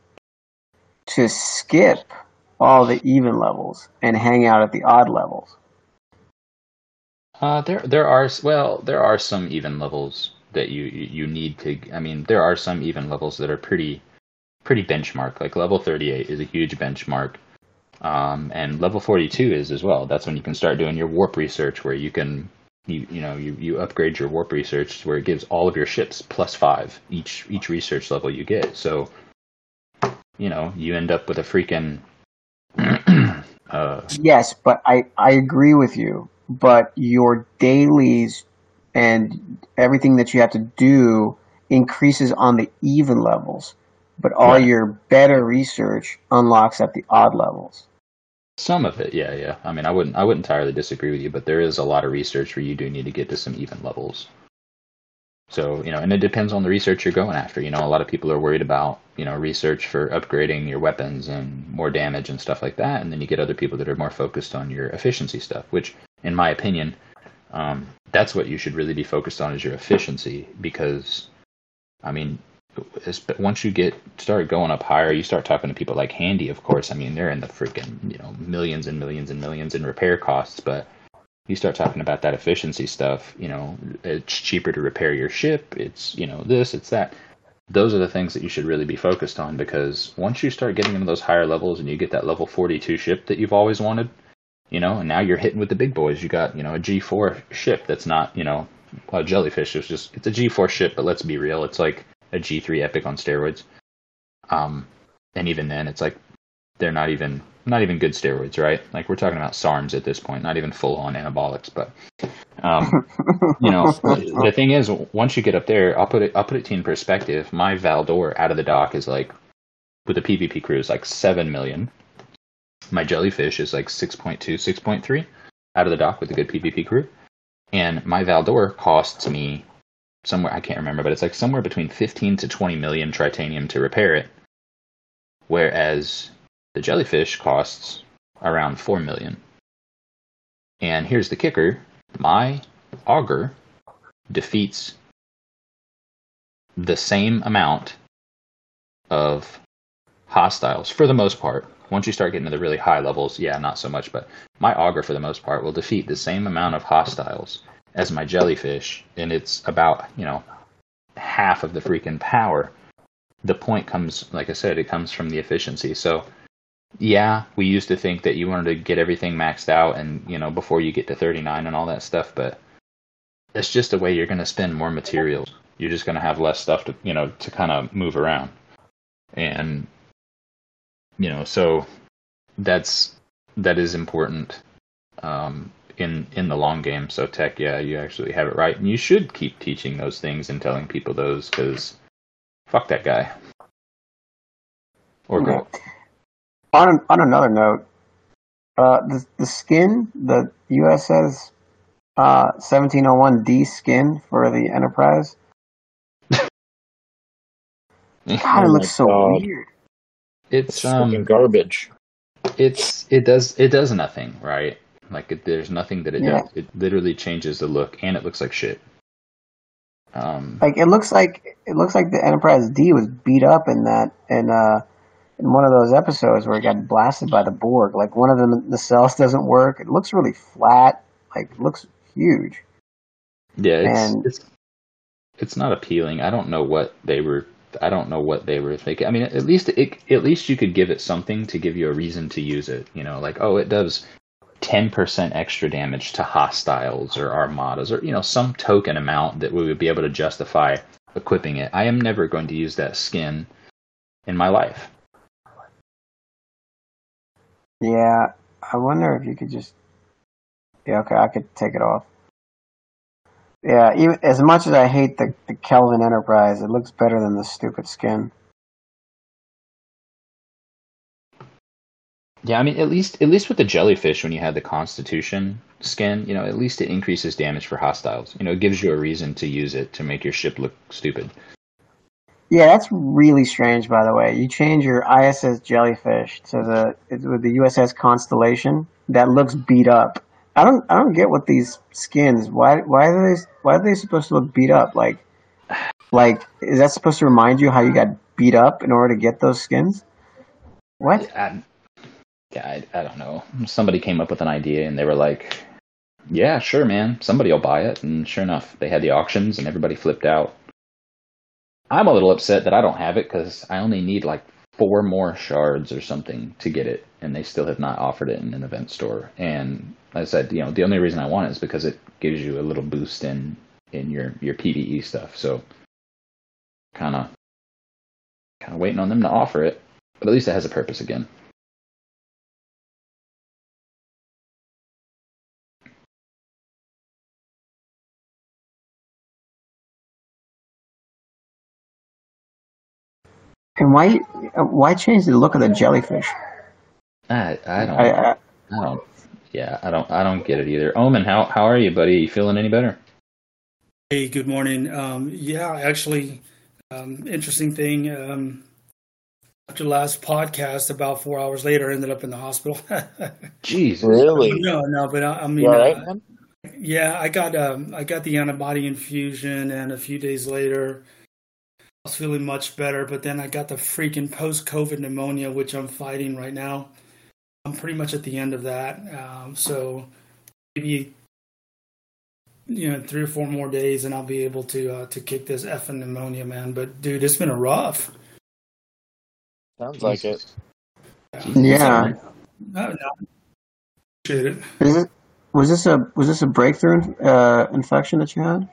to skip all the even levels and hang out at the odd levels. Uh, there there are well there are some even levels that you you need to. I mean, there are some even levels that are pretty pretty benchmark. Like level 38 is a huge benchmark, um, and level 42 is as well. That's when you can start doing your warp research, where you can you you know you, you upgrade your warp research where it gives all of your ships plus five each each research level you get. So you know you end up with a freaking uh, yes, but I I agree with you. But your dailies and everything that you have to do increases on the even levels, but all your better research unlocks at the odd levels. Some of it, yeah, yeah. I mean, I wouldn't, I wouldn't entirely disagree with you, but there is a lot of research where you do need to get to some even levels. So, you know, and it depends on the research you're going after. You know, a lot of people are worried about, you know, research for upgrading your weapons and more damage and stuff like that. And then you get other people that are more focused on your efficiency stuff, which, in my opinion, um, that's what you should really be focused on is your efficiency because, I mean, once you get start going up higher, you start talking to people like Handy, of course. I mean, they're in the freaking, you know, millions and millions and millions in repair costs, but you start talking about that efficiency stuff, you know, it's cheaper to repair your ship. It's, you know, this, it's that. Those are the things that you should really be focused on because once you start getting into those higher levels and you get that level 42 ship that you've always wanted, you know, and now you're hitting with the big boys. You got, you know, a G4 ship that's not, you know, a jellyfish. It's just, it's a G4 ship, but let's be real. It's like a G3 Epic on steroids. Um, and even then, it's like they're not even not even good steroids, right? Like we're talking about SARMs at this point, not even full on anabolics. But um, you know, the thing is, once you get up there, I'll put it I'll put it to you in perspective. My Valdore out of the dock is like with a PvP crew is like seven million. My jellyfish is like 6.2, 6.3 out of the dock with a good PvP crew. And my Valdore costs me somewhere I can't remember, but it's like somewhere between 15 to 20 million tritanium to repair it. Whereas the jellyfish costs around 4 million. And here's the kicker my Augur defeats the same amount of hostiles for the most part. Once you start getting to the really high levels, yeah, not so much, but my Augur for the most part will defeat the same amount of hostiles as my jellyfish, and it's about, you know, half of the freaking power. The point comes, like I said, it comes from the efficiency. So yeah, we used to think that you wanted to get everything maxed out and, you know, before you get to 39 and all that stuff, but it's just a way you're going to spend more materials. You're just going to have less stuff to, you know, to kind of move around. And, you know, so that's, that is important, um, in, in the long game. So tech, yeah, you actually have it right. And you should keep teaching those things and telling people those because fuck that guy. Or girl on on another note, uh, the the skin, the USS uh, 1701D skin for the Enterprise. God, it looks so God. weird. It's, It's um, fucking garbage. it's it does it does nothing right. Like it, there's nothing that it Yeah. does. It literally changes the look, and it looks like shit. Um, Like it looks like it looks like the Enterprise D was beat up in that in uh in one of those episodes where it got blasted by the Borg. Like one of them, the cells doesn't work. It looks really flat. Like it looks huge. yeah, it's, and- it's it's not appealing. I don't know what they were. I don't know what they were thinking. I mean, at least it, at least you could give it something to give you a reason to use it. You know, like oh, it does ten percent extra damage to hostiles or armadas, or you know, some token amount that we would be able to justify equipping it. I am never going to use that skin in my life. Yeah, I wonder if you could just. Yeah, okay, I could take it off. Yeah, even as much as I hate the, the Kelvin Enterprise, it looks better than the stupid skin. Yeah, I mean, at least at least with the jellyfish, when you had the Constitution skin, you know, at least it increases damage for hostiles. You know, it gives you a reason to use it to make your ship look stupid. Yeah, that's really strange. By the way, you change your ISS Jellyfish to the with the USS Constellation that looks beat up. I don't I don't get what these skins. Why why are they why are they supposed to look beat up? Like like is that supposed to remind you how you got beat up in order to get those skins? What? I, I, I don't know. Somebody came up with an idea and they were like, "Yeah, sure, man. Somebody will buy it." And sure enough, they had the auctions and everybody flipped out. I'm a little upset that I don't have it because I only need like four more shards or something to get it, and they still have not offered it in an event store. And I said, you know, the only reason I want it is because it gives you a little boost in in your your PVE stuff. So, kind of kind of waiting on them to offer it, but at least it has a purpose again. And why why change the look of the jellyfish? I I don't I, I, I don't yeah I don't I don't get it either. Omen, how how are you, buddy? Are you feeling any better? Hey, good morning. Um, yeah, actually, um, interesting thing. Um, after the last podcast, about four hours later, I ended up in the hospital. Jesus. Really? no, no, but I, I mean, You all right, uh, yeah, I got um, I got the antibody infusion, and a few days later, I was feeling much better. But then I got the freaking post-COVID pneumonia, which I'm fighting right now. I'm pretty much at the end of that. Um, so maybe you know three or four more days, and I'll be able to uh, to kick this effing pneumonia, man. But dude, it's been a rough. Sounds like it. Yeah. No, no. Appreciate it. Is it, was this a was this a breakthrough uh, infection that you had?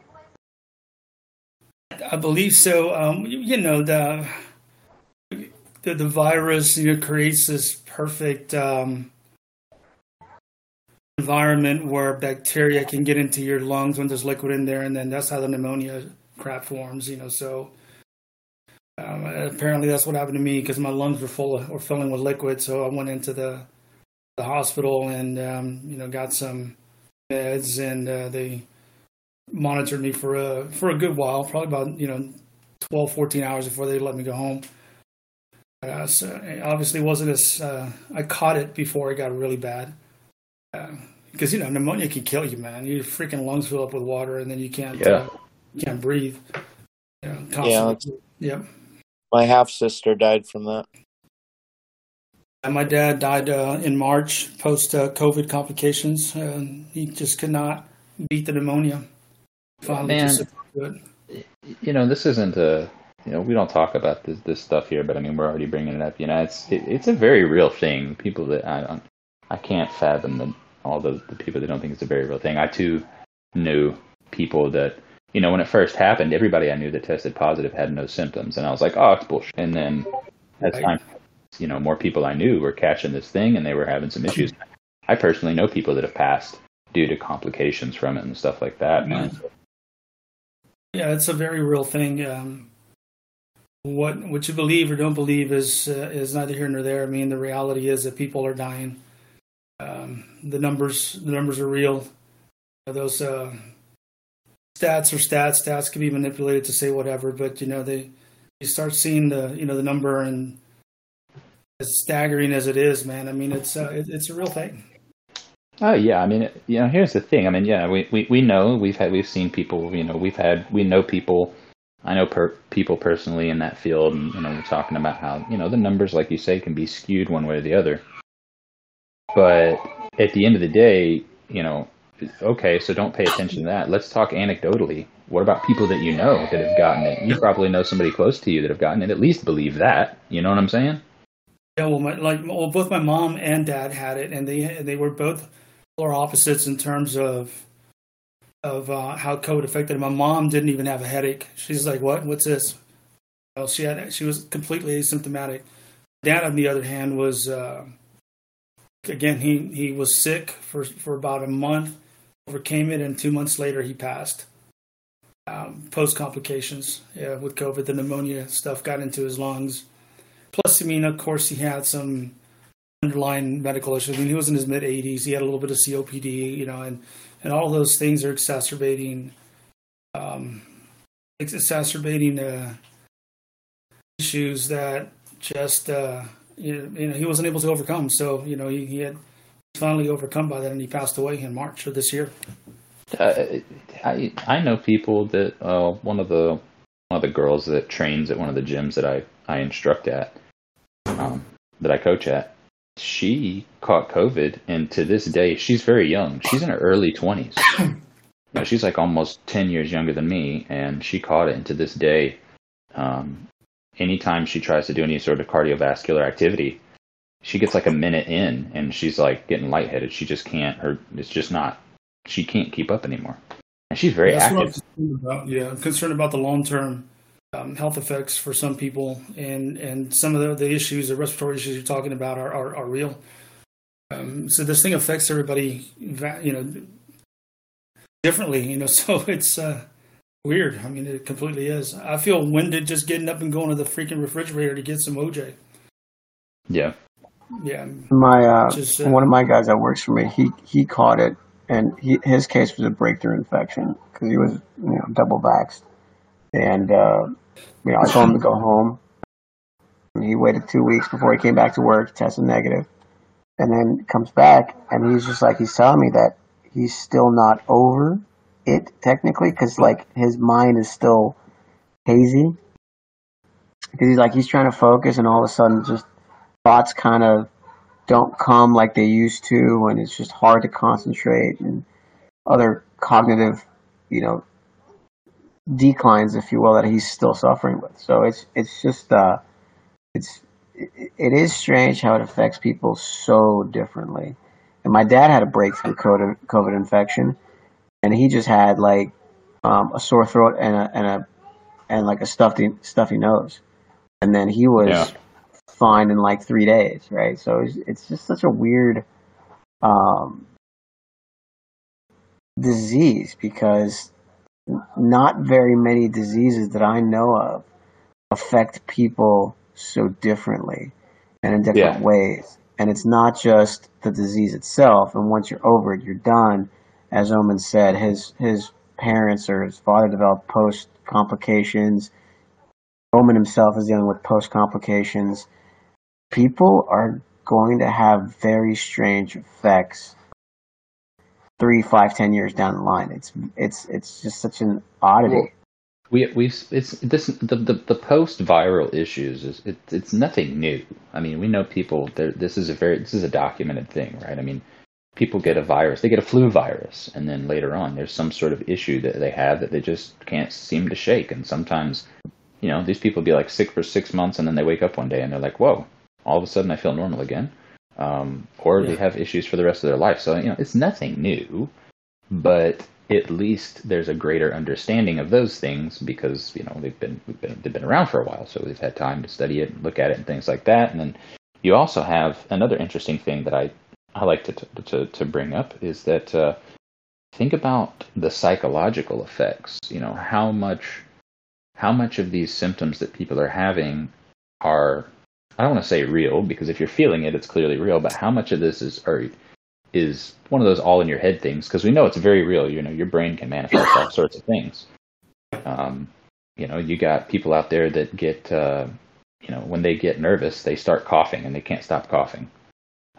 I believe so. Um, you, you know the, the the virus you know creates this perfect um, environment where bacteria can get into your lungs when there's liquid in there, and then that's how the pneumonia crap forms. You know, so um, apparently that's what happened to me because my lungs were full of, were filling with liquid. So I went into the the hospital and um, you know got some meds, and uh, they monitored me for a for a good while, probably about you know 12, 14 hours before they let me go home. Uh, so it obviously wasn't as uh, I caught it before it got really bad. Because you know pneumonia can kill you, man. Your freaking lungs fill up with water, and then you can't Yeah. uh, you can't breathe. You know, constantly. Yep. My half sister died from that. And my dad died uh, in March post uh, COVID complications. Uh, he just could not beat the pneumonia. Finally, Man. just you know, this isn't a, you know, we don't talk about this this stuff here, but I mean, we're already bringing it up. You know, it's it, it's a very real thing. People that I don't, I can't fathom the, all the the people that don't think it's a very real thing. I too knew people that, you know, when it first happened, everybody I knew that tested positive had no symptoms, and I was like, oh, it's bullshit. And then as time, you know, more people I knew were catching this thing, and they were having some issues. I personally know people that have passed due to complications from it and stuff like that. Man. Yeah, it's a very real thing. Um, what what you believe or don't believe is uh, is neither here nor there. I mean, the reality is that people are dying. Um, the numbers the numbers are real. Those uh, stats are stats. Stats can be manipulated to say whatever, but you know they you start seeing the you know the number and as staggering as it is, man. I mean, it's uh, it, it's a real thing. Oh yeah, I mean, you know, here's the thing. I mean, yeah, we, we, we know we've had we've seen people. You know, we've had we know people. I know per, people personally in that field, and you know, we're talking about how you know the numbers, like you say, can be skewed one way or the other. But at the end of the day, you know, okay, so don't pay attention to that. Let's talk anecdotally. What about people that you know that have gotten it? You probably know somebody close to you that have gotten it. At least believe that. You know what I'm saying? Yeah, well, my, like, well, both my mom and dad had it, and they they were both polar opposites in terms of of uh, how COVID affected them. My mom didn't even have a headache. She's like, "What? What's this?" Well, she had she was completely asymptomatic. Dad, on the other hand, was uh, again he he was sick for for about a month, overcame it, and two months later he passed. Um, Post complications yeah, with COVID, the pneumonia stuff got into his lungs. Plus, I mean, of course, he had some underlying medical issues. I mean, he was in his mid 80s. He had a little bit of COPD, you know, and, and all those things are exacerbating, um, ex- exacerbating uh, issues that just, uh, you know, you know, he wasn't able to overcome. So, you know, he, he had finally overcome by that, and he passed away in March of this year. Uh, I I know people that uh, one of the one of the girls that trains at one of the gyms that I I instruct at, um, that I coach at. She caught COVID, and to this day, she's very young. She's in her early twenties. You know, she's like almost ten years younger than me, and she caught it. And to this day, um, anytime she tries to do any sort of cardiovascular activity, she gets like a minute in, and she's like getting lightheaded. She just can't. Her it's just not she can't keep up anymore. And she's very That's what I'm active. concerned about. Yeah, I'm concerned about the long term um, health effects for some people, and and some of the, the issues, the respiratory issues you're talking about, are are, are real. Um, so this thing affects everybody, you know, differently. You know, so it's uh, weird. I mean, it completely is. I feel winded just getting up and going to the freaking refrigerator to get some OJ. Yeah. Yeah, My uh, Just, uh, one of my guys that works for me, he he caught it and he, his case was a breakthrough infection because he was you know double vaxxed, and uh, you know I told him to go home. And he waited two weeks before he came back to work, tested negative, and then comes back, and he's just like he's telling me that he's still not over it technically because like his mind is still hazy because he's like he's trying to focus and all of a sudden just thoughts kind of don't come like they used to and it's just hard to concentrate and other cognitive you know declines if you will that he's still suffering with so it's it's just uh it's it, is strange how it affects people so differently and my dad had a breakthrough covid, COVID infection and he just had like um, a sore throat and a and a and like a stuffy stuffy nose and then he was Yeah. fine in like three days, right? So it's, it's just such a weird um, disease because not very many diseases that I know of affect people so differently and in different Yeah. ways. And it's not just the disease itself. And once you're over it, you're done. As Omen said, his his parents or his father developed post complications. Omen himself is dealing with post complications. People are going to have very strange effects three, five, ten years down the line. It's it's it's just such an oddity. We we it's this the the, the post viral issues is it, it's nothing new. I mean, we know people. This is a very this is a documented thing, right? I mean, people get a virus, they get a flu virus, and then later on, there's some sort of issue that they have that they just can't seem to shake. And sometimes, you know, these people be like sick for six months, and then they wake up one day and they're like, "Whoa!" All of a sudden, I feel normal again. Um, or they have issues for the rest of their life. So you know, it's nothing new but at least there's a greater understanding of those things because you know they've been, we've been they've been around for a while, so we've had time to study it and look at it and things like that. And then you also have another interesting thing that I I like to to to bring up is that uh, think about the psychological effects. You know how much how much of these symptoms that people are having are I don't want to say real because if you're feeling it, it's clearly real. But how much of this is are is one of those all in your head things because we know it's very real. You know, your brain can manifest all sorts of things. Um, you know, you got people out there that get, uh, you know, when they get nervous, they start coughing and they can't stop coughing,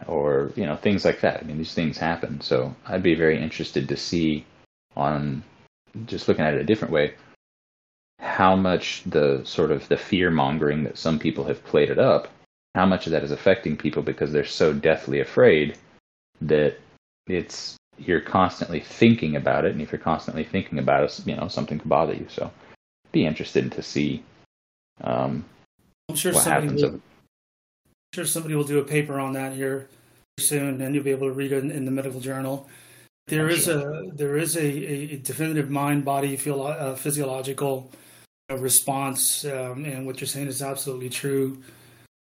or you know, things like that. I mean, these things happen. So I'd be very interested to see on just looking at it a different way how much the sort of the fear mongering that some people have played it up how much of that is affecting people because they're so deathly afraid that it's you're constantly thinking about it, and if you're constantly thinking about it, you know something could bother you. So, be interested to see um, I'm sure what somebody happens. will, I'm sure somebody will do a paper on that here soon, and you'll be able to read it in, in the medical journal. There I'm is sure. a there is a, a definitive mind body uh, physiological response, um, and what you're saying is absolutely true.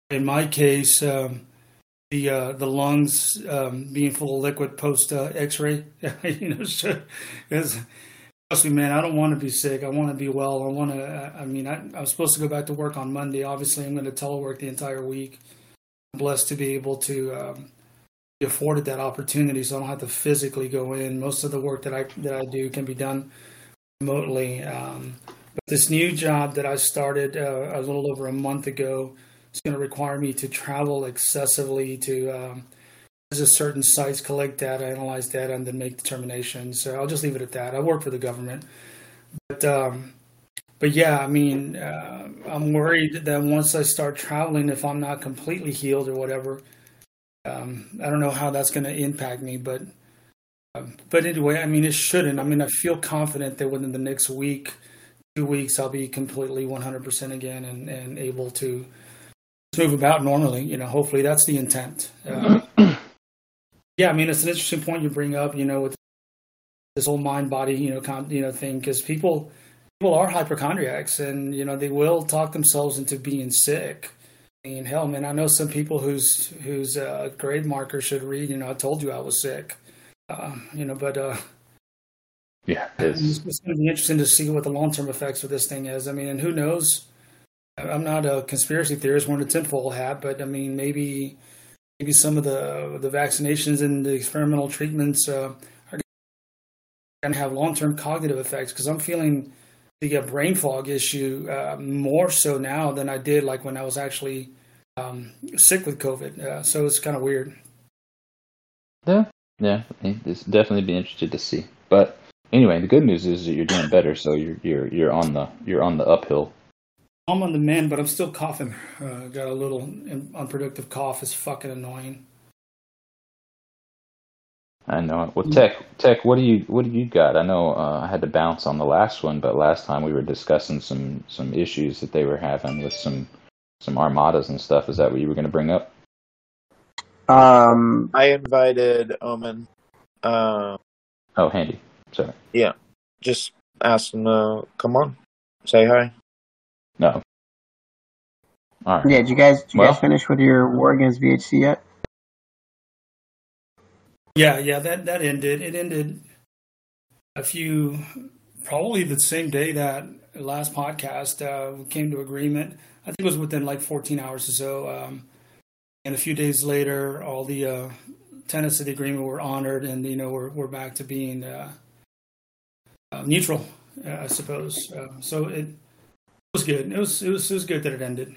In my case, um, the uh, the lungs um, being full of liquid post uh, X-ray, you know, trust me, man. I don't want to be sick. I want to be well. I want to. I mean, I, I was supposed to go back to work on Monday. Obviously, I'm going to telework the entire week. I'm blessed to be able to um, be afforded that opportunity, so I don't have to physically go in. Most of the work that I that I do can be done remotely. Um, but this new job that I started uh, a little over a month ago is going to require me to travel excessively to um, visit certain sites, collect data, analyze data, and then make determinations. So I'll just leave it at that. I work for the government, but um, but yeah, I mean, uh, I'm worried that once I start traveling, if I'm not completely healed or whatever, um, I don't know how that's going to impact me. But um, but anyway, I mean, it shouldn't. I mean, I feel confident that within the next week, two weeks, I'll be completely 100% again and, and able to move about normally. You know, hopefully that's the intent. Uh, yeah, I mean, it's an interesting point you bring up. You know, with this whole mind body, you know, con- you know thing, because people people are hypochondriacs, and you know they will talk themselves into being sick. I mean, hell, man, I know some people whose whose uh, grade marker should read. You know, I told you I was sick. Uh, you know, but yeah, it's, it's, it's going to be interesting to see what the long term effects of this thing is. I mean, and who knows? I'm not a conspiracy theorist wearing a tinfoil hat, but I mean, maybe maybe some of the the vaccinations and the experimental treatments uh, are to have long term cognitive effects because I'm feeling the uh, brain fog issue uh, more so now than I did like when I was actually um, sick with COVID. Uh, so it's kind of weird. Yeah, yeah, it's definitely be interested to see. But anyway, the good news is that you're doing better, so you're you're you're on the you're on the uphill. I'm on the mend, but I'm still coughing. Uh, got a little unproductive cough. is fucking annoying. I know it. Well, Tech, Tech, what do you what do you got? I know uh, I had to bounce on the last one, but last time we were discussing some some issues that they were having with some some armadas and stuff. Is that what you were going to bring up? Um, I invited Omen. Uh, oh, handy. Sorry. Yeah, just ask them to come on, say hi. No. All right. Yeah. Did you guys did you well, guys finish with your war against VHC yet? Yeah, yeah, that that ended. It ended a few, probably the same day that last podcast uh, came to agreement. I think it was within like 14 hours or so. Um, and a few days later, all the uh, tenets of the agreement were honored, and you know we're we're back to being uh, uh neutral, uh, I suppose. Uh, so it was good. It was, it was it was good that it ended.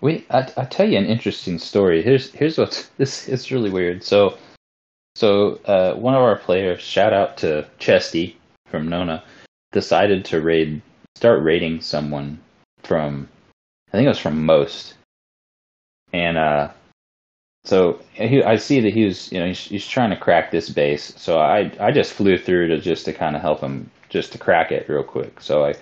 Wait, I I tell you an interesting story. Here's here's what this it's really weird. So so uh, one of our players, shout out to Chesty from Nona, decided to raid, start raiding someone from, I think it was from Most, and uh, so he, I see that he was, you know, he's, he's trying to crack this base. So I I just flew through to just to kind of help him, just to crack it real quick. So I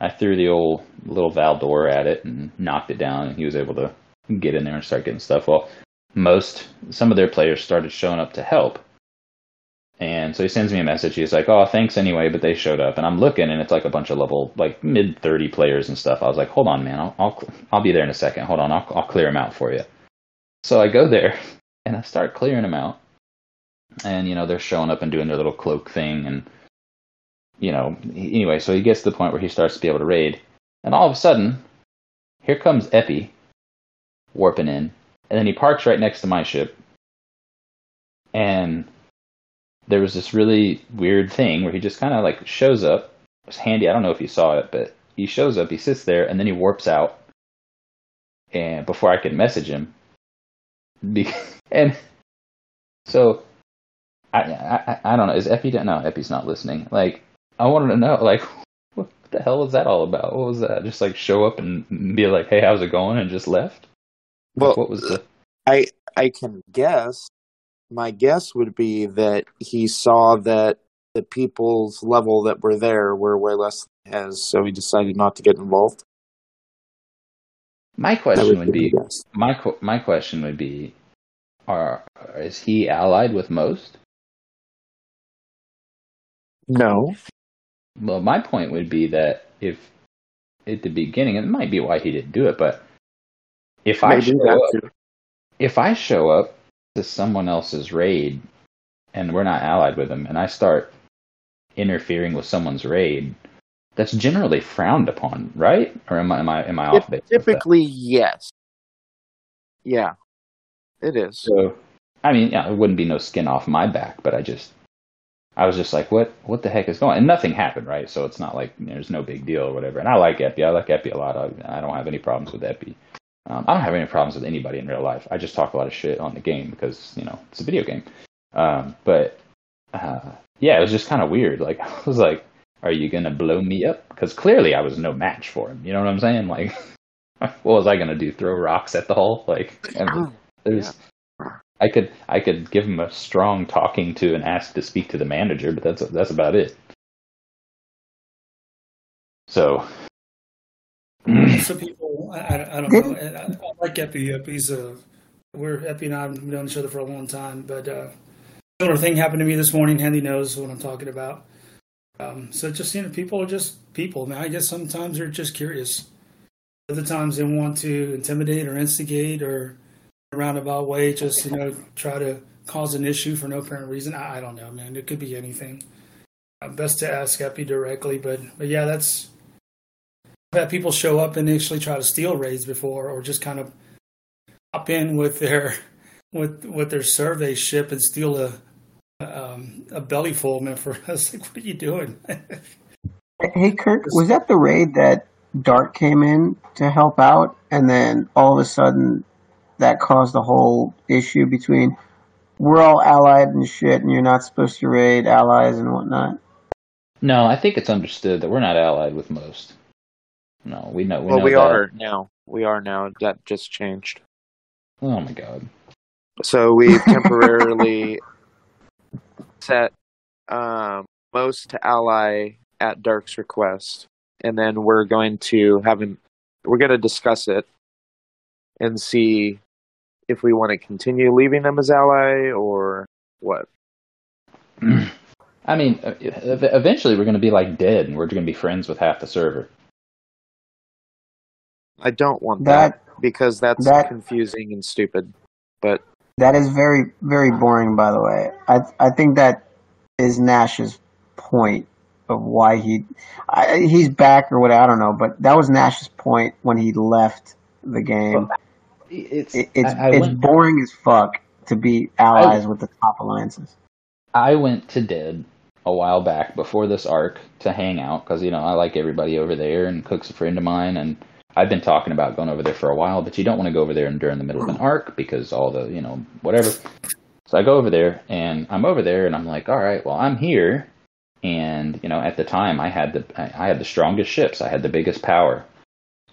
I threw the old little Valdore at it and knocked it down, and he was able to get in there and start getting stuff. Well, most some of their players started showing up to help. And so he sends me a message. He's like, "Oh, thanks anyway," but they showed up, and I'm looking, and it's like a bunch of level, like mid thirty players and stuff. I was like, "Hold on, man, I'll I'll, I'll be there in a second. Hold on, I'll I'll clear them out for you." So I go there, and I start clearing them out, and you know they're showing up and doing their little cloak thing, and you know anyway, so he gets to the point where he starts to be able to raid, and all of a sudden, here comes Epi, warping in, and then he parks right next to my ship. And there was this really weird thing where he just kind of like shows up. It was handy. I don't know if you saw it, but he shows up, he sits there, and then he warps out. And before I could message him, and so I, I I don't know. Is Epi no? Epi's not listening. Like I wanted to know, like what the hell was that all about? What was that? Just like show up and be like, "Hey, how's it going?" and just left. Well, what was the? I I can guess. My guess would be that he saw that the people's level that were there were way less than his, so he decided not to get involved. My question would, would be my my question would be, are is he allied with most? No. Well, my point would be that if at the beginning, it might be why he didn't do it, but if I show up, if I show up to someone else's raid and we're not allied with them, and I start interfering with someone's raid, that's generally frowned upon, right? Or am I am I am I off base? Typically, yes. Yeah, it is. So, I mean, yeah, it wouldn't be no skin off my back, but I just, I was just like, what, what the heck is going? on? And nothing happened, right? So it's not like there's no big deal or whatever. And I like Epi. I like Epi a lot. I, I don't have any problems with Epi. Um, I don't have any problems with anybody in real life. I just talk a lot of shit on the game because you know it's a video game. Um, but uh, yeah, it was just kind of weird. Like I was like, "Are you gonna blow me up?" Because clearly I was no match for him. You know what I'm saying? Like, what was I gonna do? Throw rocks at the hull? Like, I mean, there's. I could I could give him a strong talking to and ask to speak to the manager, but that's that's about it. So some people, I, I don't know. I, I, like Epi. Epi's a, we're Epi and I have known each other for a long time, but uh, similar thing happened to me this morning. Handy knows what I'm talking about. Um, so just you know, people are just people. Man, I guess sometimes they're just curious. Other times they want to intimidate or instigate or roundabout way, just you know, try to cause an issue for no apparent reason. I, I don't know, man. It could be anything. Uh, best to ask Epi directly, but but yeah, that's had people show up and actually try to steal raids before, or just kind of hop in with their with with their survey ship and steal a um, a belly full, man. For I was like, what are you doing? Hey, Kirk, was that the raid that Dart came in to help out, and then all of a sudden that caused a whole issue between we're all allied and shit, and you're not supposed to raid allies and whatnot? No, I think it's understood that we're not allied with most. No, we know. We well, know we that. are now. We are now. That just changed. Oh my god. So we've temporarily set um, most to ally at Dark's request, and then we're going to have him. We're going to discuss it and see if we want to continue leaving them as ally or what. I mean, uh, eventually we're going to be like dead, and we're going to be friends with half the server. I don't want that, That because that's that- confusing and stupid. But that is very very boring. By the way, I I think that is Nash's point of why he I, he's back or what I don't know, but that was Nash's point when he left the game. It's It, it's I, I it's went, boring as fuck to be allies with the top alliances. I went to dead a while back before this arc to hang out because you know I like everybody over there, and Cook's a friend of mine, and I've been talking about going over there for a while, but you don't want to go over there and during the middle of an arc because all the you know whatever. So I go over there, and I'm over there, and I'm like, all right, well I'm here, and you know at the time I had the I had the strongest ships, I had the biggest power,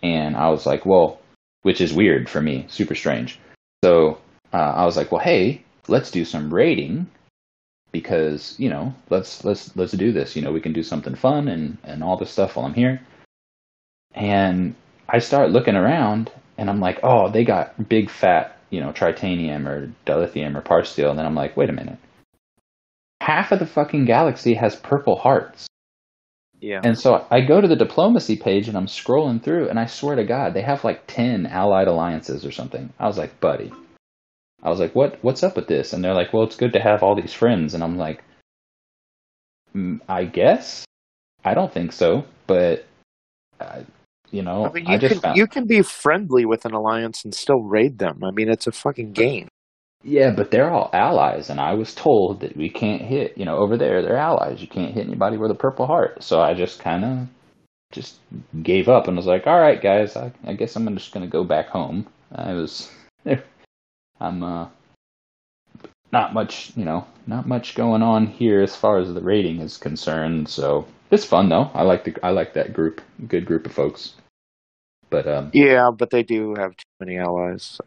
and I was like, well, which is weird for me, super strange. So uh, I was like, well, hey, let's do some raiding because you know let's let's let's do this. You know we can do something fun and and all this stuff while I'm here. And I start looking around, and I'm like, oh, they got big fat you know tritanium or dilithium or parsteel, and then I'm like, wait a minute. Half of the fucking galaxy has purple hearts. yeah, And so I go to the diplomacy page and I'm scrolling through, and I swear to God, they have like 10 allied alliances or something. I was like, buddy. I was like, what? What's up with this? And they're like, well, it's good to have all these friends. And I'm like, "Mm, I guess. I don't think so, but uh, you know, I mean, I just can found. you can be friendly with an alliance and still raid them. I mean, it's a fucking game. Yeah, but they're all allies, and I was told that we can't hit. You know, over there, they're allies. You can't hit anybody with a purple heart. So I just kind of just gave up and was like, "All right, guys, I, I guess I'm just gonna go back home." I was, I'm uh, not much, you know, not much going on here as far as the rating is concerned. So it's fun though. I like the I like that group, good group of folks. But um, Yeah, but they do have too many allies.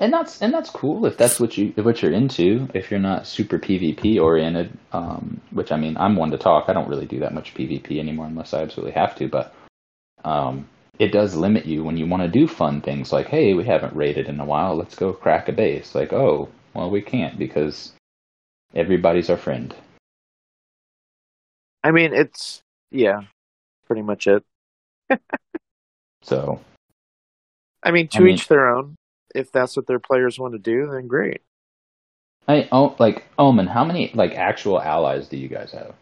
and that's and that's cool if that's what you what you're into. If you're not super PvP oriented, um, which I mean, I'm one to talk. I don't really do that much PvP anymore unless I absolutely have to. But um, it does limit you when you want to do fun things like, hey, we haven't raided in a while. Let's go crack a base. Like, oh, well, we can't because everybody's our friend. I mean, it's yeah, pretty much it. So I mean, to I mean- each their own. If that's what their players want to do, then great. I oh like Omen, how many like actual allies do you guys have?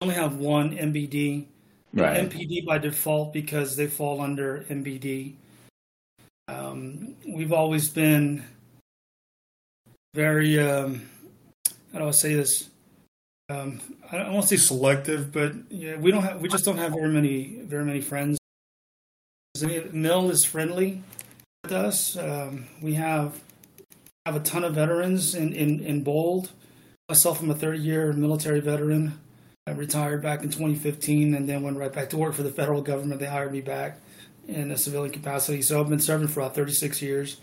I only have one MBD. MPD by default because they fall under MBD. Um, we've always been very, um, how do I say this? Um, I don't want to say selective, but yeah, we don't have, we just don't have very many, very many friends. Mill is friendly with us. Um, we have have a ton of veterans in in, in bold. Myself, I'm a 30 year military veteran. I retired back in 2015 and then went right back to work for the federal government. They hired me back in a civilian capacity. So I've been serving for about 36 years.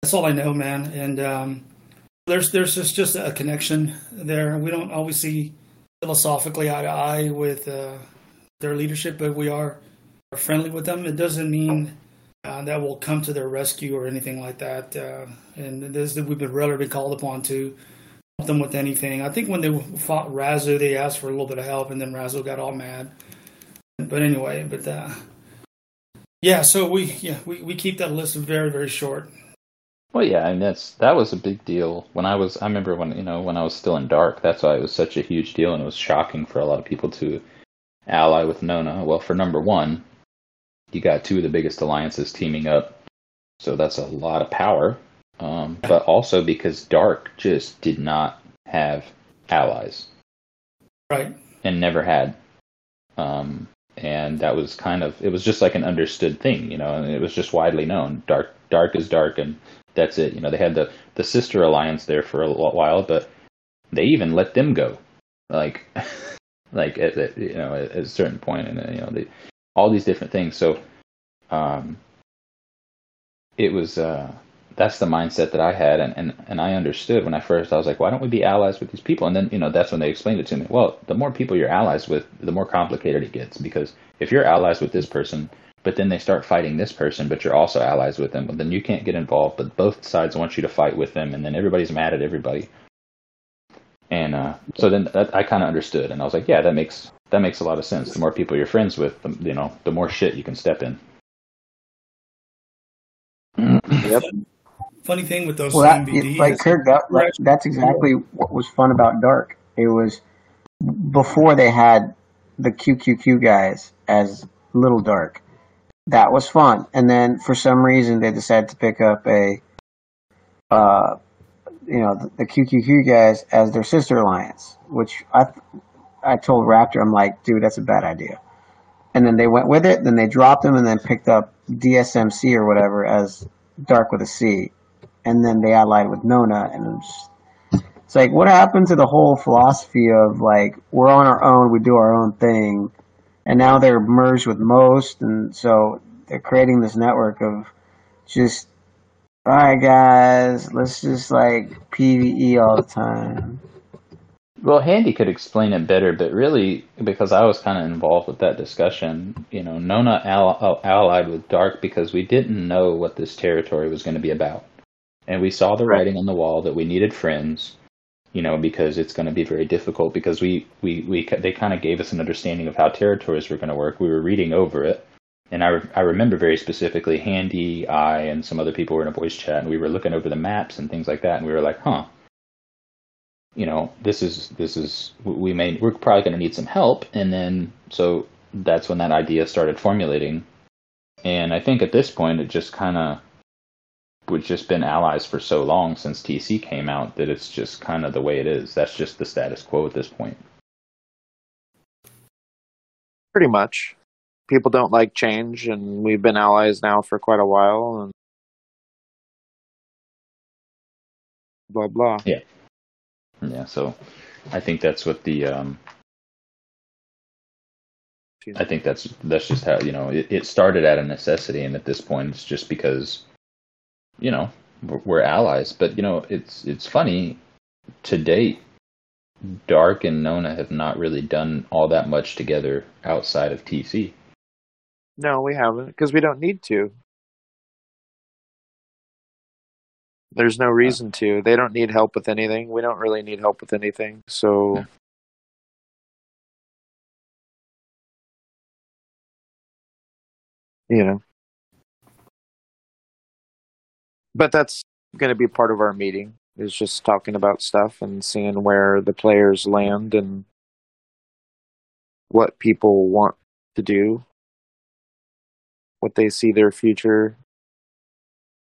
That's all I know, man. And um, there's there's just, just a connection there. We don't always see philosophically eye to eye with uh, their leadership, but we are, are friendly with them. It doesn't mean uh, that we'll come to their rescue or anything like that. Uh, and this that we've been rarely been called upon to help them with anything. I think when they fought Razu, they asked for a little bit of help, and then Razu got all mad. But anyway, but uh, yeah, so we yeah we, we keep that list very very short. Well, yeah, and that's that was a big deal when I was. I remember when you know when I was still in Dark. That's why it was such a huge deal, and it was shocking for a lot of people to ally with Nona. Well, for number one, you got two of the biggest alliances teaming up, so that's a lot of power. um, but also because Dark just did not have allies Right. and never had. Um, and that was kind of it was just like an understood thing, you know, and it was just widely known. Dark, dark is dark, and that's it. You know, they had the the sister alliance there for a while, but they even let them go, like, like at, at you know at, at a certain point, and you know they, all these different things. So, um, it was uh, that's the mindset that I had, and, and and I understood when I first. I was like, why don't we be allies with these people? And then you know that's when they explained it to me. Well, the more people you're allies with, the more complicated it gets because if you're allies with this person, but then they start fighting this person, but you're also allies with them, well, then you can't get involved. But both sides want you to fight with them, and then everybody's mad at everybody. And uh, so then that, I kind of understood, and I was like, yeah, that makes that makes a lot of sense. The more people you're friends with, the, you know, the more shit you can step in. Yep. Funny thing with those Well, that, MVD like is Kirk, that, like, that's exactly what was fun about Dark. It was before they had the QQQ guys as Little Dark. That was fun, and then for some reason they decided to pick up a, uh, you know, the, the QQQ guys as their sister alliance. Which I, I told Raptor, I'm like, dude, that's a bad idea. And then they went with it. Then they dropped them, and then picked up DSMC or whatever as Dark with a C and then they allied with Nona, and it's, it's like, what happened to the whole philosophy of like we're on our own, we do our own thing, and now they're merged with most, and so they're creating this network of just, all right, guys, let's just like PVE all the time. Well, Handy could explain it better, but really, because I was kind of involved with that discussion, you know, Nona all, allied with Dark because we didn't know what this territory was going to be about. And we saw the Right. writing on the wall that we needed friends, you know, because it's going to be very difficult because we, we, we they kind of gave us an understanding of how territories were going to work. We were reading over it. And I, re- I remember very specifically Handy, I, and some other people were in a voice chat, and we were looking over the maps and things like that, and we were like, huh, you know, this is this is we may we're probably going to need some help, and then so that's when that idea started formulating, and I think at this point it just kind of we've just been allies for so long since TC came out that it's just kind of the way it is. That's just the status quo at this point. Pretty much. People don't like change, and we've been allies now for quite a while, and blah blah. Yeah, so I think that's what the um, I think that's that's just how you know it, it started at a necessity, and at this point, it's just because you know we're, we're allies. But you know, it's it's funny to date. Dark and Nona have not really done all that much together outside of TC. No, we haven't because we don't need to. There's no reason to. They don't need help with anything. We don't really need help with anything. So Yeah. you know. But that's going to be part of our meeting is just talking about stuff and seeing where the players land and what people want to do, what they see their future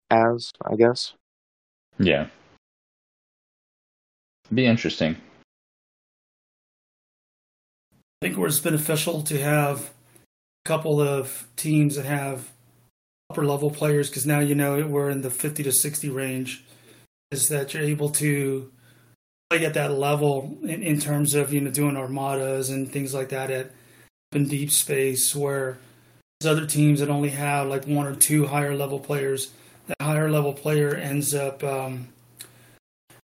as, I guess. Yeah, be interesting. I think where it's beneficial to have a couple of teams that have upper level players because now you know we're in the 50 to 60 range is that you're able to play at that level in, in terms of you know doing armadas and things like that at in deep space where there's other teams that only have like one or two higher level players that higher level player ends up um,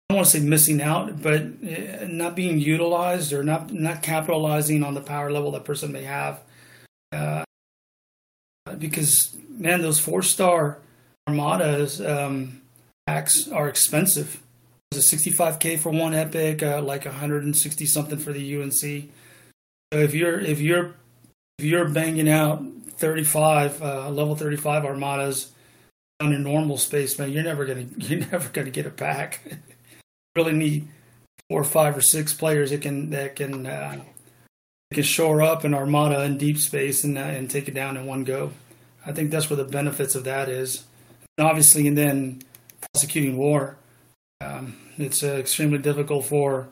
I don't want to say missing out, but uh, not being utilized or not not capitalizing on the power level that person may have. Uh, because man, those four star armadas um, packs are expensive. It's a 65k for one epic, uh, like 160 something for the UNC. So if you're if you're if you're banging out 35 uh, level 35 armadas on a normal space, man, you're never gonna you're never gonna get it back. really need four five or six players that can that can uh, can shore up an armada in deep space and uh, and take it down in one go. I think that's where the benefits of that is. And obviously, and then prosecuting war. Um, it's uh, extremely difficult for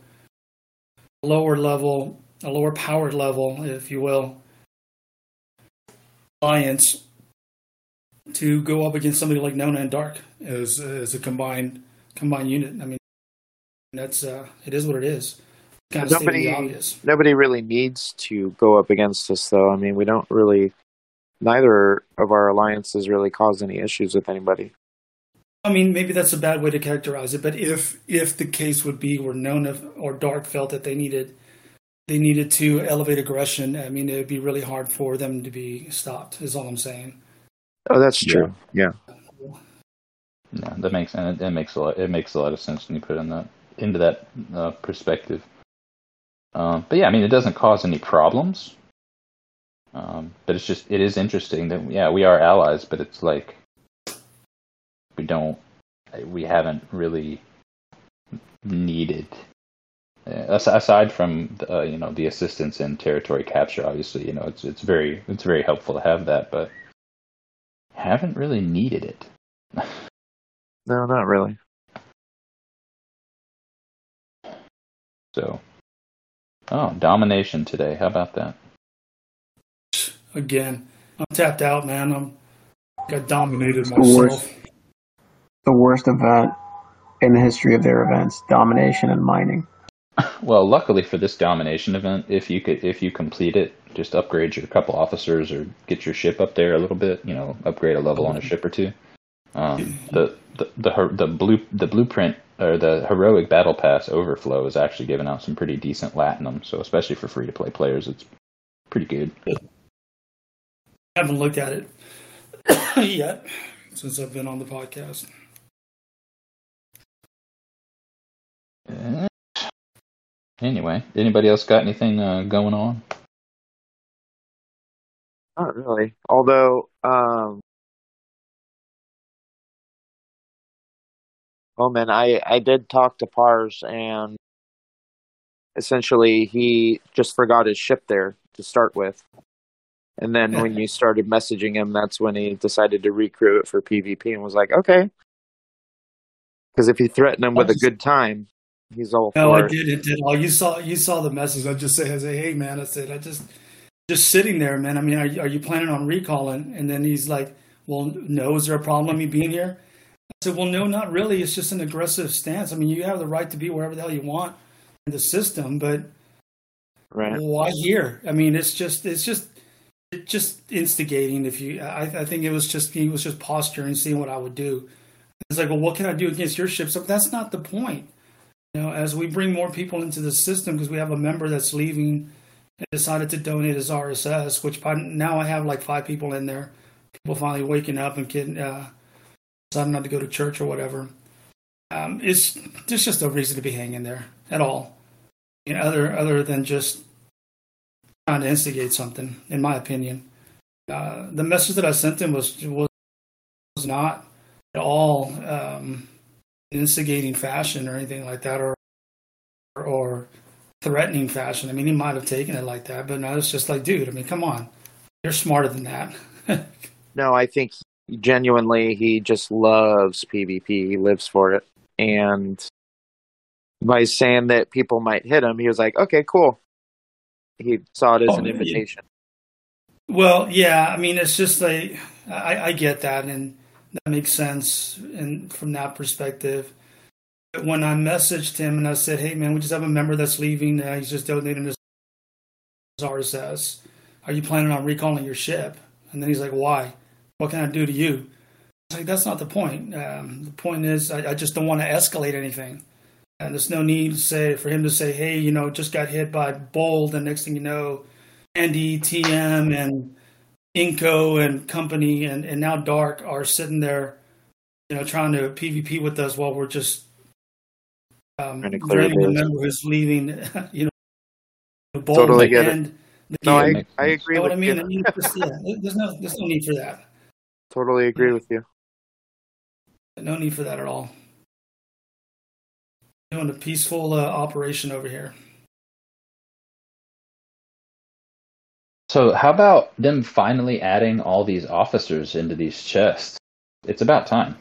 a lower level, a lower powered level, if you will, alliance to go up against somebody like Nona and Dark as as a combined combined unit. I mean, that's uh, it is what it is. Kind of Nobody- stating the obvious. Nobody really needs to go up against us, though. I mean, we don't really. Neither of our alliances really caused any issues with anybody. I mean, maybe that's a bad way to characterize it, but if if the case would be where Nona or Dark felt that they needed they needed to elevate aggression, I mean, it would be really hard for them to be stopped. Is all I'm saying. Oh, that's true. Yeah. No, that makes and it, it makes a lot. It makes a lot of sense when you put it in that into that uh, perspective. Um, but yeah, I mean, it doesn't cause any problems. Um, but it's just it is interesting that yeah, we are allies, but it's like we don't we haven't really needed uh, aside from uh, you know the assistance in territory capture. Obviously, you know it's it's very it's very helpful to have that, but haven't really needed it. No, not really. So, oh, domination today. How about that? Again, I'm tapped out, man. I'm got dominated the worst. myself. The worst event in the history of their events: domination and mining. Well, luckily for this domination event, if you could, if you complete it, just upgrade your couple officers or get your ship up there a little bit. You know, upgrade a level on a ship or two. Um, the the the the blue the blueprint or the heroic battle pass overflow is actually giving out some pretty decent latinum. So especially for free to play players, it's pretty good. I haven't looked at it yet since I've been on the podcast. Anyway, anybody else got anything uh, going on? Not really. Although, um, oh man, I I did talk to Pars, and essentially he just forgot his ship there to start with, and then when you started messaging him, that's when he decided to recrew it for PvP and was like, okay, because if you threaten him with a good time, he's all No, I it. did. It did. Oh, you saw you saw the message. I just said, I say, hey man, I said, I just just sitting there, man. I mean, are you, are you planning on recalling? And then he's like, well, no. Is there a problem with me being here? I said, well, no, not really. It's just an aggressive stance. I mean, you have the right to be wherever the hell you want in the system, but Right. why here? I mean, it's just it's just it's just instigating. If you, I, I think it was just he was just posturing, seeing what I would do. It's like, well, what can I do against your ship? So that's not the point. You know, as we bring more people into the system, because we have a member that's leaving and decided to donate his RSS, which now I have like five people in there. People finally waking up and getting uh, deciding not to go to church or whatever. Um, it's there's just no reason to be hanging there at all. You know, other other than just trying to instigate something, in my opinion. Uh, the message that I sent him was was was not at all um, instigating fashion or anything like that, or or threatening fashion. I mean, he might have taken it like that, but no, it's just like, dude. I mean, come on, you're smarter than that. No, I think genuinely he just loves PvP. He lives for it. And by saying that people might hit him, he was like, okay, cool. He saw it as Oh, an yeah. invitation. Well, yeah, I mean, it's just like I, I get that, and that makes sense, and from that perspective. When I messaged him and I said, "Hey, man, we just have a member that's leaving. Uh, he's just donating his RSS. Are you planning on recalling your ship?" And then he's like, "Why? What can I do to you?" Like, "That's not the point. Um, the point is, I, I just don't want to escalate anything." And there's no need to say for him to say, "Hey, you know, just got hit by Bold," and next thing you know, Andy, TM, and Inco and company, and, and now Dark are sitting there, you know, trying to PvP with us while we're just um, Trying to clear draining the base. member who's leaving, you know, Bold Totally get it. and the No. I, makes I sense. agree You know with what I mean? I you. mean, just, yeah, there's no there's no need for that. Totally agree with you. No need for that at all. Doing a peaceful uh, operation over here. So, how about them finally adding all these officers into these chests? It's about time.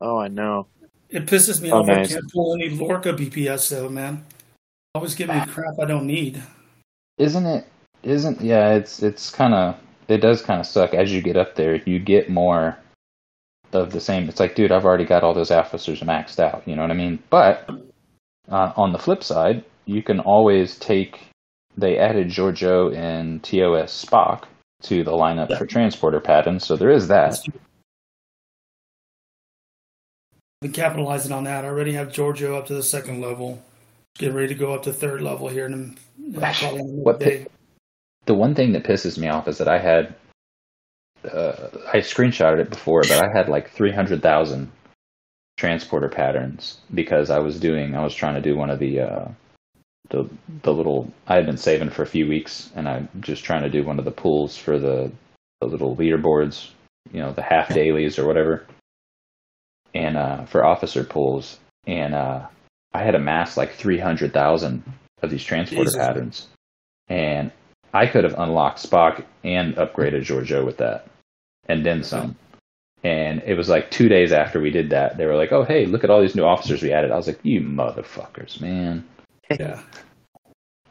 Oh, I know. It pisses me Oh, off. nice. I can't pull any Lorca BPS though, man. Always give me crap I don't need. Isn't it? Isn't yeah? It's it's kind of it does kind of suck as you get up there. You get more of the same. It's like, dude, I've already got all those officers maxed out. You know what I mean? But uh, on the flip side, you can always take. They added Georgiou and TOS Spock to the lineup for transporter patterns, so there is that. Been capitalizing on that. I already have Georgiou up to the second level. Get ready to go up to third level here in What. The one thing that pisses me off is that I had, uh, I screenshotted it before, but I had like 300,000 transporter patterns because I was doing, I was trying to do one of the, uh, the, the little, I had been saving for a few weeks and I'm just trying to do one of the pools for the, the little leaderboards, you know, the half dailies or whatever. And, uh, for officer pools. And, uh, I had amassed like 300,000 of these transporter Jesus. patterns. And I could have unlocked Spock and upgraded Georgiou with that, and then some. And it was like two days after we did that, they were like, "Oh, hey, look at all these new officers we added." I was like, "You motherfuckers, man!" Yeah.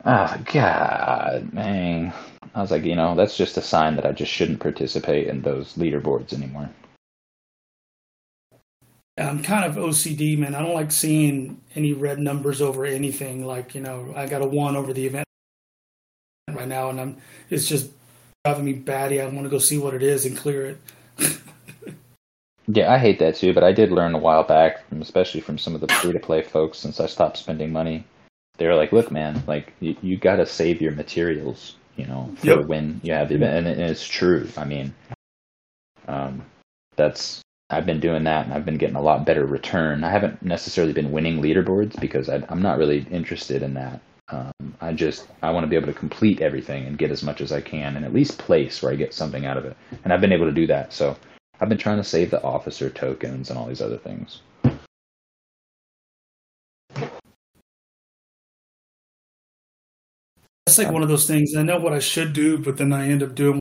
Oh God, man! I was like, you know, that's just a sign that I just shouldn't participate in those leaderboards anymore. I'm kind of OCD, man. I don't like seeing any red numbers over anything. Like, you know, I got a one over the event right now, and I'm it's just driving me batty. I want to go see what it is and clear it. Yeah, I hate that too, but I did learn a while back, from, especially from some of the free to play folks, since I stopped spending money. They were like, "Look, man, like you, you got to save your materials, you know, for Yep. when you have the event." And it's true. I mean, um, that's I've been doing that, and I've been getting a lot better return. I haven't necessarily been winning leaderboards because I, I'm not really interested in that. Um, I just I want to be able to complete everything and get as much as I can, and at least place where I get something out of it. And I've been able to do that. So I've been trying to save the officer tokens and all these other things. It's like one of those things. I know what I should do, but then I end up doing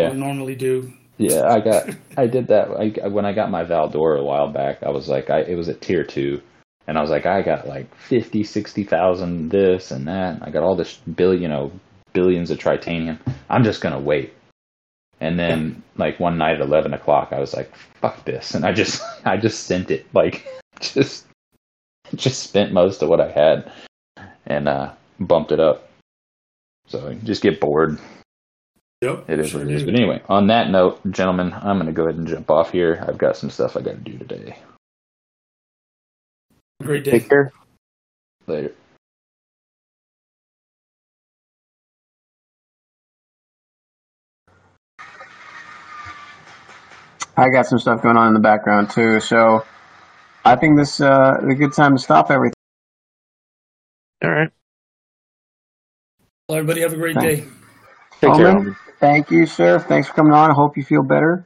what I Yeah, normally do. Yeah, I got, I did that. I, when I got my Valdore a while back, I was like, I it was at tier two, and I was like, I got like 50, 60,000 this and that. I got all this billion, you know, billions of tritanium. I'm just gonna wait. And then like one night at eleven o'clock, I was like, fuck this, and I just, I just sent it, like, just, just spent most of what I had, and uh bumped it up. So just get bored. Yep. It is sure what it is. do. But anyway, on that note, gentlemen, I'm going to go ahead and jump off here. I've got some stuff I got to do today. Great day. Take care. Later. I got some stuff going on in the background too, so I think this uh, is a good time to stop everything. All right. Well, everybody have a great Thanks. day. Take care. Almond, Almond. Thank you, sir. Thanks for coming on. I hope you feel better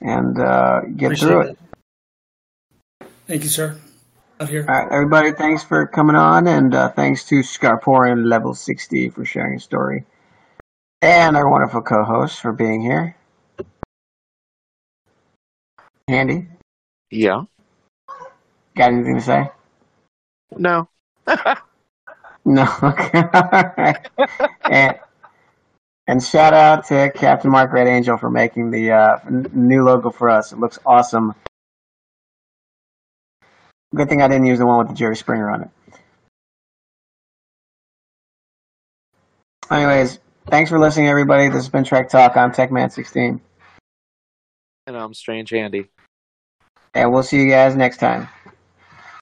and uh, get Appreciate through it. Thank you, sir. Out here. All right, everybody, thanks for coming on, and uh, thanks to Scarporian Level 60 for sharing his story, and our wonderful co-host for being here. Andy, Yeah. got anything to say? No. No. Okay. All right. And, and shout out to Captain Mark Red Angel for making the uh, new logo for us. It looks awesome. Good thing I didn't use the one with the Jerry Springer on it. Anyways, thanks for listening, everybody. This has been Trek Talk. I'm TechMan16, And I'm Strange Andy. and we'll see you guys next time.